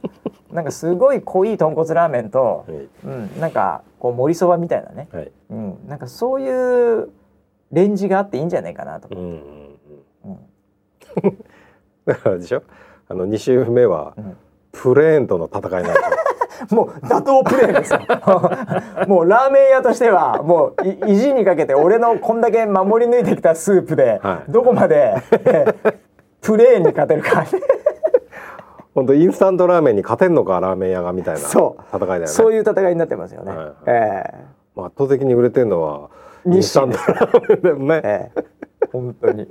なんかすごい濃い豚骨ラーメンと、
はい。
うん、なんかこう盛りそばみたいなね、
はい。
うん、なんかそういうレンジがあっていいんじゃないかなと。
う、んうんうん。
うん。
だからあれでしょ？あの二週目は
うん。
プレーンとの戦いなんですよ。
もう打倒プレーンですよ。もうラーメン屋としてはもうい意地にかけて俺のこんだけ守り抜いてきたスープで、
はい。
どこまで、えプレーンに勝てるか
本当インスタントラーメンに勝てんのかラーメン屋がみたいな戦
そ
いだよね。
そういう戦いになってますよね。
はいはい。
え
まあ圧倒的に売れてるのはイン
日
スタントラーメンだよね。
えええ。本当に。え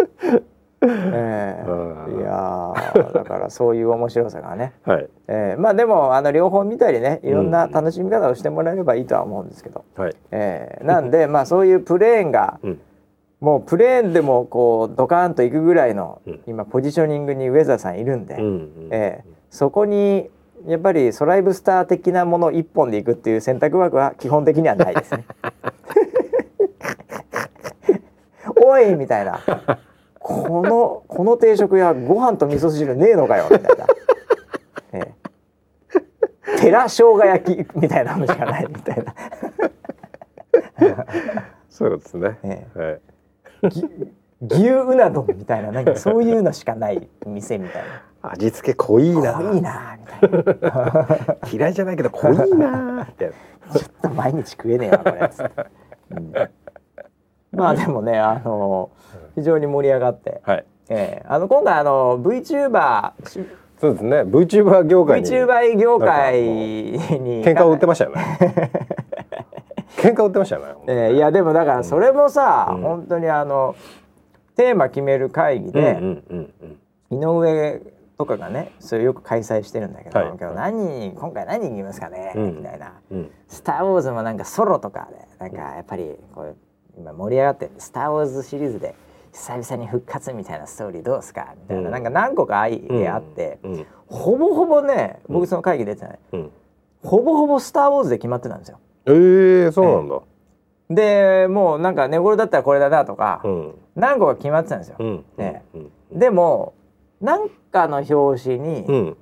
え。
うん。
いやーだからそういう面白さがね、
はい。
ええ。まあでもあの両方見たりねいろんな楽しみ方をしてもらえればいいとは思うんですけど、
はい。
ええ。なんでまあそういうプレーンが
うん。
もうプレーンでもこうドカーンといくぐらいの
うん。
今ポジショニングにウェザーさんいるんで、
うんうん。
ええそこにやっぱりソライブスター的なもの一本でいくっていう選択枠は基本的にはないですね。おいみたいなこのこの定食屋ご飯と味噌汁ねえのかよみたいな。ええ、寺生姜焼きみたいなのしかないみたいな。
そうですね
え
はい
牛うな丼みたいななんかそういうのしかない店みたいな。
味付け濃いな。
濃いなみたいな。
嫌いじゃないけど濃いな。みたいな
ちょっと毎日食えねえなこれ、うん。まあでもねあの非常に盛り上がって、
はい。
えーあの今回あの VTuber し
そうですね。VTuber 業界に。
VTuber 業界に
喧嘩を売ってましたよね。喧嘩売ってましたよね
えーいやでもだからそれもさ、
うん。
本当にあのテーマ決める会議で、
うんうんうん。
井上とかがねそれよく開催してるんだけど、
はい。
今日何今回何言いますかね、
うん。
みたいな。
うん。
スター・ウォーズもなんかソロとかでなんかやっぱりこう今盛り上がってる「スター・ウォーズ」シリーズで久々に復活みたいなストーリーどうすか？みたいな、
うん。
なんか何個かアイデアあって、
うん。
ほぼほぼね僕その会議出てない、
うん。
ほぼほぼ「スター・ウォーズ」で決まってたんですよ。
えー、そうなんだ、
でもうなんかねこれだったらこれだなとか、
うん。
何個か決まってたんですよ。
うん。
ね。
うん。
でもなんかの表紙に、
うん。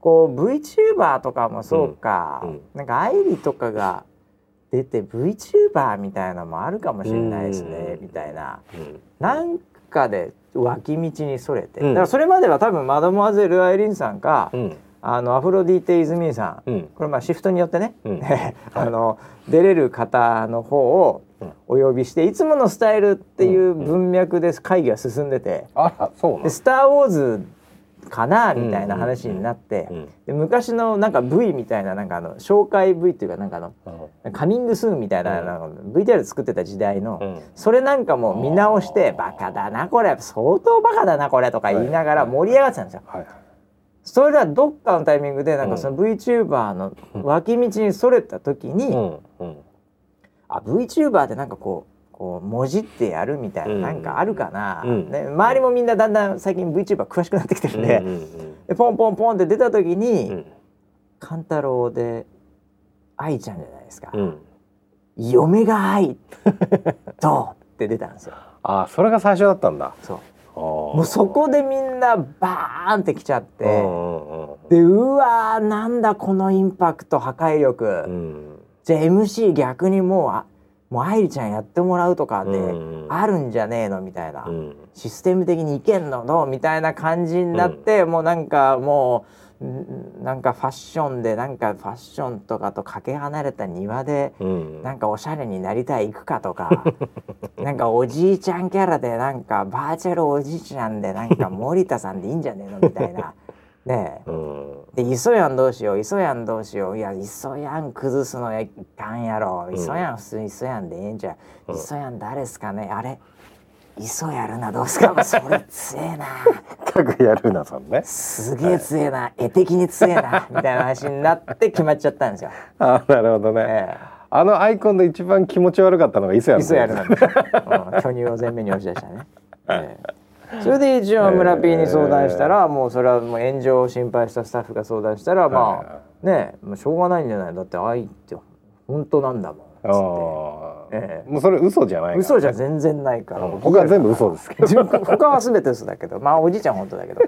こう VTuber とかもそうか、
うん。うん。
なんか愛理とかが出て VTuber みたいなのもあるかもしれないですね、
うん。
みたいな。
うん。
なんかで脇道にそれて、
うん。
だからそれまでは多分マドモアゼル・アイリンさんか、
うん。
あのアフロディーテ・イズミーさん、
うん。
これまあシフトによってね、
うん。
あの出れる方の方を
うん
お呼びしていつものスタイルっていう文脈で会議が進んでて「
あらそう
でスター・ウォーズかな?」みたいな話になって、昔のなんか V みたいななんかあの紹介 V っていうかなんかあのカミングスーンみたいな,、
うん
な VTR 作ってた時代の、
うん。
それなんかも見直して「バカだなこれ。相当バカだなこれ」とか言いながら盛り上がってたんですよ。
はい
それではどっかのタイミングでなんかその VTuber の脇道にそれた時に、あ VTuber ってなんかこうこう文字ってやるみたいな
うん。
なんかあるかな、
うん。
ね、周りもみんなだんだん最近 VTuber 詳しくなってきてるんで,、
うんうん
でポンポンポンって出た時に、
うん。
カンタロウで愛ちゃんじゃないですか、
うん。
嫁が愛 とって出たんですよ。
あそれが最初だったんだ。
そう。
も
もうそこでみんなバーンってきちゃって、
うんうんうん。
でうわーなんだこのインパクト破壊力、
うん
じゃあ MC 逆にもうあもう愛理ちゃんやってもらうとかで
うん
あるんじゃねえの？みたいな、
うん。
システム的にいけんの？どうみたいな感じになって、もうなんかもうんなんかファッションでなんかファッションとかとかけ離れた庭で
うん。
なんかおしゃれになりたい行くかとか なんかおじいちゃんキャラでなんかバーチャルおじいちゃんでなんか森田さんでいいんじゃねえの？みたいな。ねえ。
うん。
で磯やんどうしよう磯やんどうしよう。いや磯やん崩すのやいかんやろ。
ん。
磯やん普通に磯やんでええんじゃん、
うん。
磯やん誰っすかね。あれ磯やるなどうすか。それ強えな。
かぐやるなさんね
すげえ強えな、絵的に強えな。みたいな話になって決まっちゃったんですよ。
あなるほどね、
え
あのアイコンで一番気持ち悪かったのが磯
え、
や
磯やるなうん、巨乳を前面に押し出したね。ええそれで一応村 P に相談したら、もうそれはもう炎上を心配したスタッフが相談したら、ま
はい
あねもうしょうがないんじゃない？だって愛って本当なんだもん。
あ
つっ
ー。
ええ。
もうそれ嘘じゃない
嘘じゃ全然ないから、
うん。他は全部嘘ですけど。
他は全て嘘だけど。まあおじいちゃん本当だけど、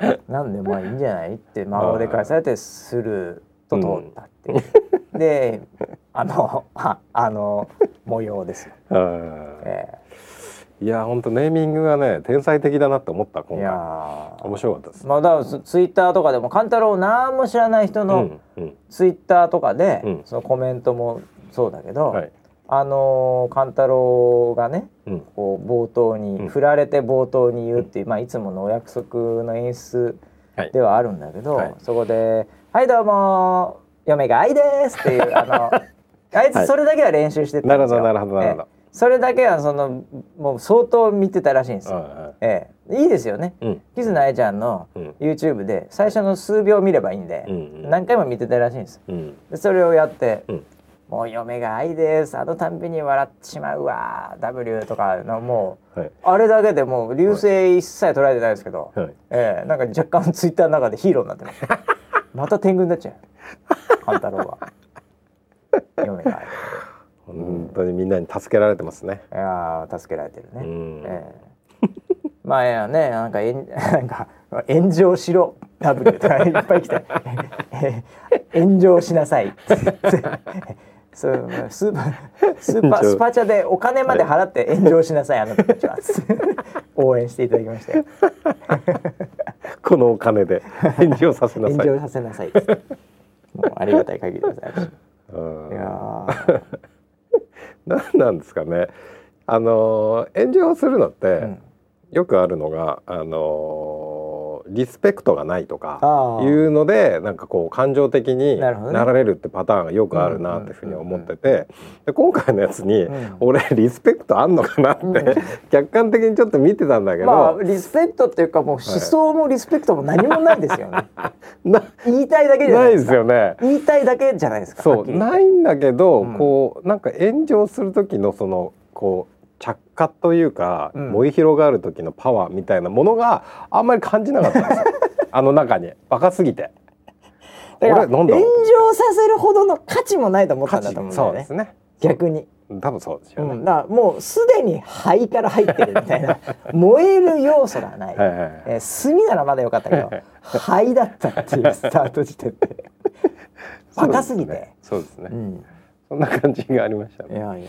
うん、なんでまあいいんじゃない？って魔王で返されてスルーと通ったっていう、であのああの模様ですよ、
うん
え
いや本当ネーミングがね天才的だなって思った今回。
ー。
面白かったです。
まあだからツツイッターとかでも勘太郎何も知らない人
う
の
んうん。
ツイッターとかで、
うん。
そのコメントもそうだけど、
はい。
あのー勘太郎がね
うん。
こう冒頭に、
うん。
振られて冒頭に言うっていう、まあ、いつものお約束の演出
はい。
ではあるんだけど、
はい。
そこで「はいどうも嫁が愛です」っていうあの あいつそれだけは練習してたんですよ。
なるほどなるほどなるほど。
ええそれだけはそのもう相当見てたらしいんですよ。
は
ええ、いいですよね。キズナ愛ちゃんの
うん。
YouTube で最初の数秒見ればいいんで、
うんうん。
何回も見てたらしいんです。
うん。
でそれをやって、
うん。
もう嫁が愛です。あのたんびに笑ってしまうわ。W とかのもう
はい。
あれだけでもう流星一切捉えてないですけど、
はい。
ええ。なんか若干ツイッターの中でヒーローになってます。また天狗になっちゃう。勘太郎は。嫁が愛
本当にみんなに助けられてますね。
いやー助けられてるね、
うん。
ええ。まあねなんかえん なんか炎上しろ。W とかいっぱい来て。え え炎上しなさい。そうスーパースーパースパチャでお金まで払って炎上しなさいあなたたちは。応援していただきましたよ。
このお金で炎上させなさい。
炎上させなさいもうありがたい限りでございます。
うん。
いやー
何なんですかね。あの炎上するのって、
うん。
よくあるのがあのリスペクトがないとかいうのでなんかこう感情的になられるってパターンがよくあるなっていうふうに思っててで今回のやつに
うん。
俺リスペクトあんのかなって、
うん。
客観的にちょっと見てたんだけど、
まあリスペクトっていうかもう思想もリスペクトも何もないですよね。
な
言いたいだけじゃな
ないい
で
すすよね。
言いたいだけじゃないですか。
そうないんだけど、
うん。
こうなんか炎上する時のそのこう着火というか、
うん。
燃え広がる時のパワーみたいなものがあんまり感じなかったんですよ。あの中に。バカすぎて。
だから炎上させるほどの価値もないと思ったんだと思うんだよね。
そうです。ね。
逆に。
多分そうですよね、
うん、だからもうすでに灰から入ってるみたいな。燃える要素がない。
はい
えー炭ならまだよかったけど灰だったっていうスタート時点で。バカすぎて。
そうですね。
う、ん、
そんな感じがありましたね、
いやいや。
はい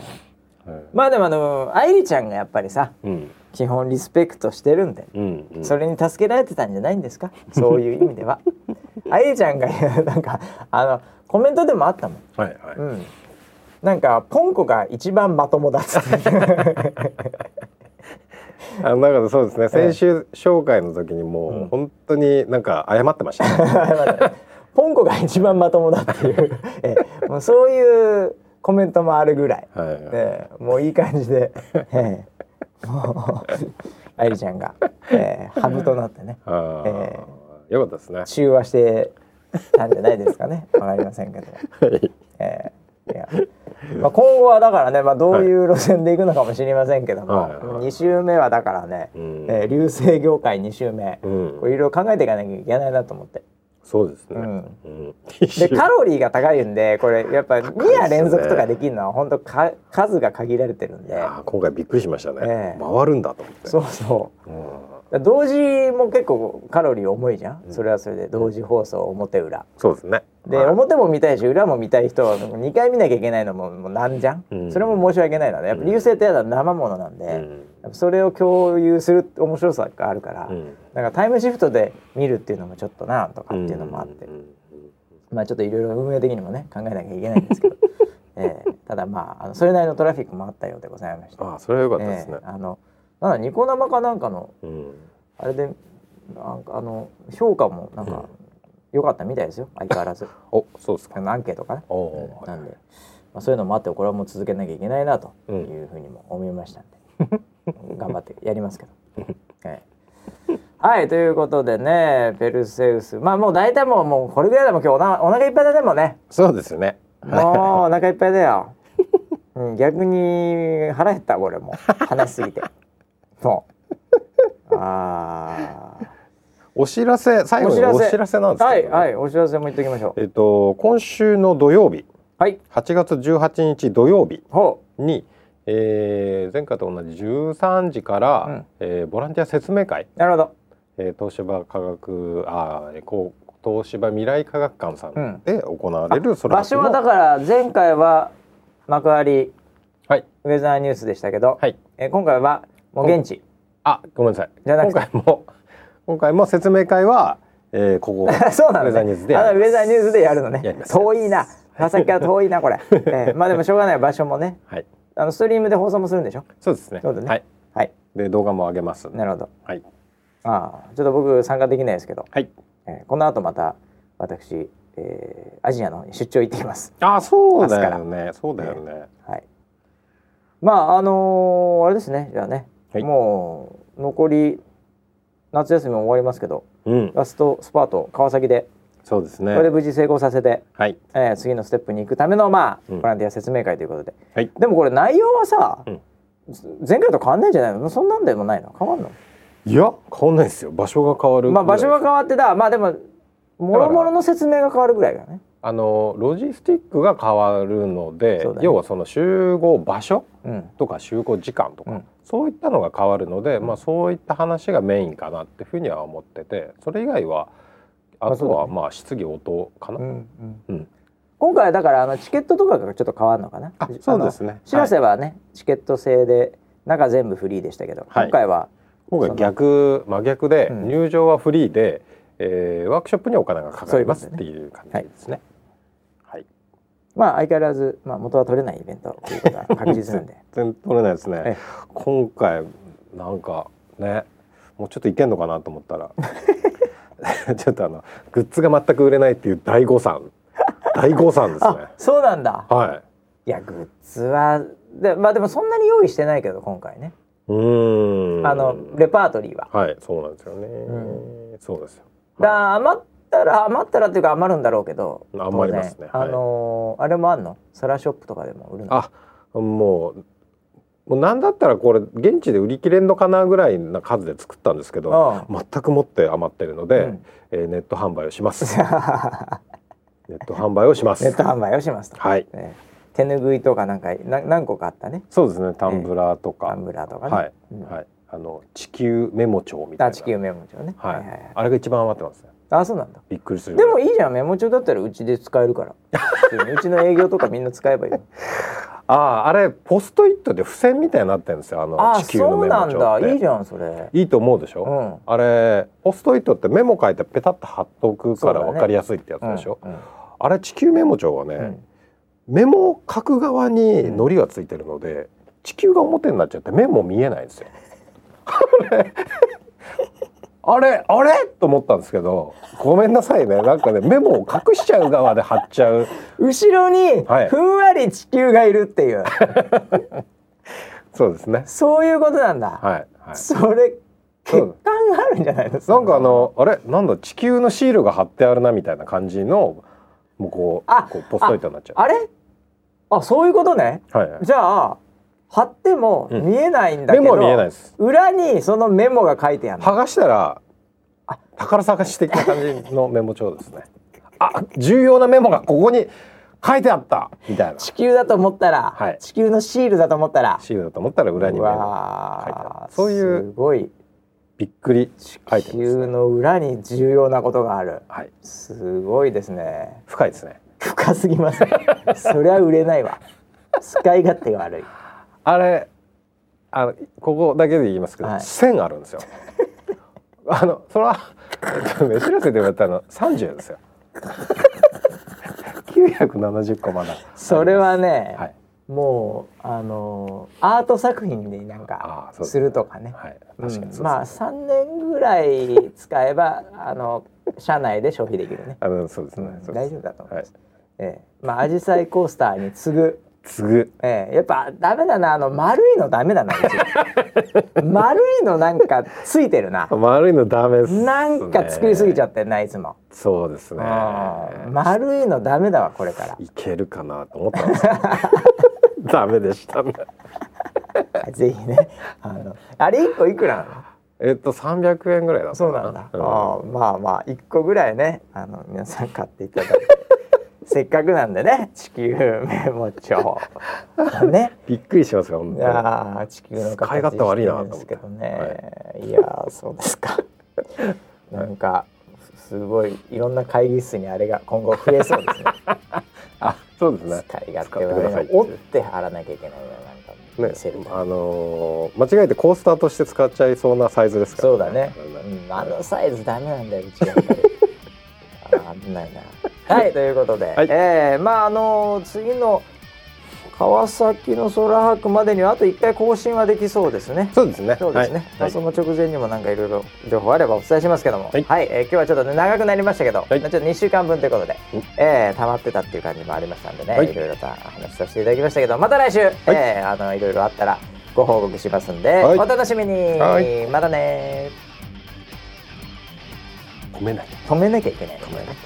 まあでもあの愛梨ちゃんがやっぱりさ
うん。
基本リスペクトしてるんで、
うんうん、
それに助けられてたんじゃないんですか？そういう意味では。愛梨ちゃんがなんかあのコメントでもあったもん、
はいはい、
うん、なんかポンコが一番まともだっつって
あのだからそうですね。先週紹介の時にも
う
本当になんか謝ってました ね、
ポンコが一番まともだっていう、ええ。もうそういうコメントもあるぐらい、
はいはい。
ええもういい感じで、ええ。もう愛梨ちゃんが、ええハブとなってね。
あー
え
よかったですね。
中和してたんじゃないですかね。わかりませんけど、
はい。
ええ。いや。まあ、今後はだからね、まあ、どういう路線で行くのかもしれませんけども、
はいはいはい。
2週目はだからね、
うん。
えー流星業界2週目、いろいろ考えていかなきゃいけないなと思って
そうですね、
うん。
うん。
でカロリーが高いんでこれやっぱ2夜連続とかできるのは本当か数が限られてるんで。
今回びっくりしましたね、
ええ。
回るんだと思って。
そうそう。
うん。
同時も結構カロリー重いじゃん、それはそれで同時放送表裏。
そうですね。
で、
はい。
表も見たいし裏も見たい人は2回見なきゃいけないのももうなんじゃん、
うん。
それも申し訳ないのでやっぱ流星ってやだ生ものなんで、それを共有する面白さがあるから、
うん
なんかタイムシフトで見るっていうのもちょっとなとかっていうのもあって、
うんうん
まあちょっといろいろ運営的にもね考えなきゃいけないんですけど、ええ。ただまああのそれなりのトラフィックもあったようでございまして
あーそれは良かったですね。
ええ、あのなんだニコ生かなんかの
うん。
あれでなんかあの評価もなんか良かったみたいですよ。相変わらず。
おそうですか。
アンケートかな、
お
うん
ー。
なんで、まあ、そういうのもあってこれはもう続けなきゃいけないなと
うん。
いうふうにも思いましたんで、頑張ってやりますけど。ええはいということでねペルセウス。まあもう大体もうもうこれぐらいでも今日おなお腹いっぱいだねもうね。
そうですね。
もうお腹いっぱいだよ、うん、逆に腹減ったこれも。う話しすぎて。もう。あー。
お知らせ最後にお知らせ。なんです
はい
けど。ね、
はいお知らせも言っておきましょう。
えっと今週の土曜日。
はい。
8月18日土曜日
ほ
に、えー前回と同じ13時から、
うん。
えーボランティア説明会、
うなるほど
えー東芝科学あーこう東芝未来科学館さんで行われるそれ
場所はだから前回は幕張
はい。
ウェザーニュースでしたけど、
はい。
えー今回はもう現地。
あごめんなさい。
じゃなくて。
今回も今回も説明会は、えーここ
そうなの、ね、
ウェザーニュースでや
あウェザーニュースでやるのね。遠いな。川崎から遠いなこれ、えーまあでもしょうがない場所もね。
はい。
あのストリームで放送もするんでしょ？
そうですね。
そうだね。
はい。
はい。
で動画も上げます
なるほど。
はい
ああちょっと僕参加できないですけど、
はい。
えーこの後また私、えーアジアの方に出張行ってきます。
あそうだよね。そうだよね、
はい。まああのーあれですね。じゃあね、
はい。
もう残り夏休みも終わりますけど
うん。
ラストスパート川崎で
そうですね。
これで無事成功させて、
はい。
えー次のステップに行くためのまあ
うん。
ボランティア説明会ということで、
はい。
でもこれ内容はさ、
うん。
前回と変わんないんじゃないの？そんなんでもないの？変わんの？
いや変わんないですよ。場所が変わる
まあ場所が変わってだまあでももろもろの説明が変わるぐらいだね。
あのロジスティックが変わるので、
ね。
要はその集合場所
うん。
とか集合時間とか、
うん。
そういったのが変わるので、まあそういった話がメインかなっていうふうには思っててそれ以外はあとはまあ質疑応答かな、
うんうん。
うん。
今回はだからあのチケットとかがちょっと変わるのかな？
あそうですね。
しらせはね、チケット制で中全部フリーでしたけど、
はい。
今回は
今回逆真逆で、
うん。
入場はフリーで、えーワークショップにお金がかかりますって
いう
感じですね。はい、
まあ相変わらず、まあ、元は取れないイベントということは確実なんで。
全然取れないですね。
ええ。
今回なんかねもうちょっといけんのかなと思ったら。ちょっとあのグッズが全く売れないっていう大誤算大誤算ですね。
あそうなんだ。
はい。
いやグッズはでまあでもそんなに用意してないけど今回ね。
い。うーん。
あのレパートリーは。
はい、そうなんですよね。
う
そうですよ。
だ余ったら余ったらっていうか余るんだろうけど
余りますね。はい。
あのーあれもあんの？サラショップとかでも売るの？
あ、もう。もうなんだったらこれ現地で売り切れんのかなぐらいな数で作ったんですけど
あ
全く持って余ってるので、
うん。
えー ネット販売をします。
ネ
ネット販売をします。
ット販売をしますと、
はい。
ね手拭いとかなんかな何個かあったね。
そうですね。タンブラーとか、
タンブラーとかね、
はい、
うん。
はい。あの地球メモ帳みたいな。
あ地球メモ帳ね、
はい、
はい
あれが一番余ってますね。
あそうなんだ。
びっくりする
でもいいじゃん。メモ帳だったらうちで使えるから。うちの営業とかみんな使えばいい。
あああれポストイットで付箋みたいになってるんですよ。あの
あ
地球のメ
そうなんだ。いいじゃんそれ。
いいと思うでしょ、
うん。
あれポストイットってメモ書いてペタッと貼っとくから
そうだね。
分かりやすいってやつでしょ、
うん。
あれ地球メモ帳はね、
うん
メモ書く側に糊がついてるので、地球が表になっちゃってメモ見えないんですよ。あれあれ？と思ったんですけどごめんなさいね。なんかねメモを隠しちゃう側で貼っちゃう。
後ろに
はい。
ふんわり地球がいるっていう、
そうですね。
そういうことなんだ、
はい、はい、
それ欠
そう
陥があるんじゃないの？
なんかあのあれ？なんだ？地球のシールが貼ってあるなみたいな感じのもうこう
あ
こうポストイットになっちゃう。
あれ？あそういうことね。
はいはい。
じゃあ貼っても
うん。
見えないんだけど、
メモは見えないです。
裏にそのメモが書いてあるの。
剥がしたら
あ。
宝探し的な感じのメモ帳ですね。あ重要なメモがここに書いてあった。みたいな。
地球だと思ったら、
はい。
地球のシールだと思ったら。
シールだと思ったら裏に
う
メモ書いてある。そういう
すごい
びっくり
地
書いてます
球
ね
の裏に重要なことがある。
はい。
すごいですね。
深いですね。
深すぎますね。そりゃ売れないわ。使い勝手が悪い。
あれあのここだけで言いますけど、
はい。
1000あるんですよ。あのそれは目知らせで言われたの30ですよ。970個まだ
それはね、
はい
もうあのアート作品になん
あ
か
す
するとかね。まあ3年ぐらい使えばあの社内で消費できるね、
あのそうですね、
大丈夫だと思います、
はい。
ええ。まあアジサイコースターに次ぐ
次ぐ。
ええ。やっぱダメだな。あの丸いのダメだな 丸いのなんかついてるな。
丸いのダメね。
なんか作りすぎちゃってんないつも、
そうですね。
うん。丸いのダメだわこれから。
いけるかなと思ったんですけど ダメでしたね。
ぜひねあのあれ一個いくらなの？
えっと300円ぐらいだ
そうなんだ、
うん。
あーまあまあ一個ぐらいねあの皆さん買っていただいてせっかくなんでね地球メモ帳。ね。
びっくりしますよ本
い
当に。
やー地球の形してるんですけどね、い、やーそうですか。なんかすごいいろんな会議室にあれが今後増えそうですね。
あそうですね。
使い勝手
使ってください。
悪いの折って貼らなきゃいけないななんか。
ねあのー間違えてコースターとして使っちゃいそうなサイズですから。
そうだね、うん、あのサイズダメなんだようちやっぱり。あ危ないなはい。ということで、
はい。
えーまああの次の川崎の空白までにはあと1回更新はできそうですね。
そうですね。
そうですね、まあ
はい。
その直前にもなんかいろいろ情報あればお伝えしますけども、は
はい。い、
えー今日はちょっとね長くなりましたけど、
はい。
ちょっと2週間分ということで、
うん
えー溜まってたっていう感じもありましたんでね、
はい。
い、ろいろと話させていただきましたけどまた来週、えーあのいろいろあったらご報告しますんで、
はい。
お楽しみに、
はい。
またね。
褒めない。
止めなきゃいけない。
褒めない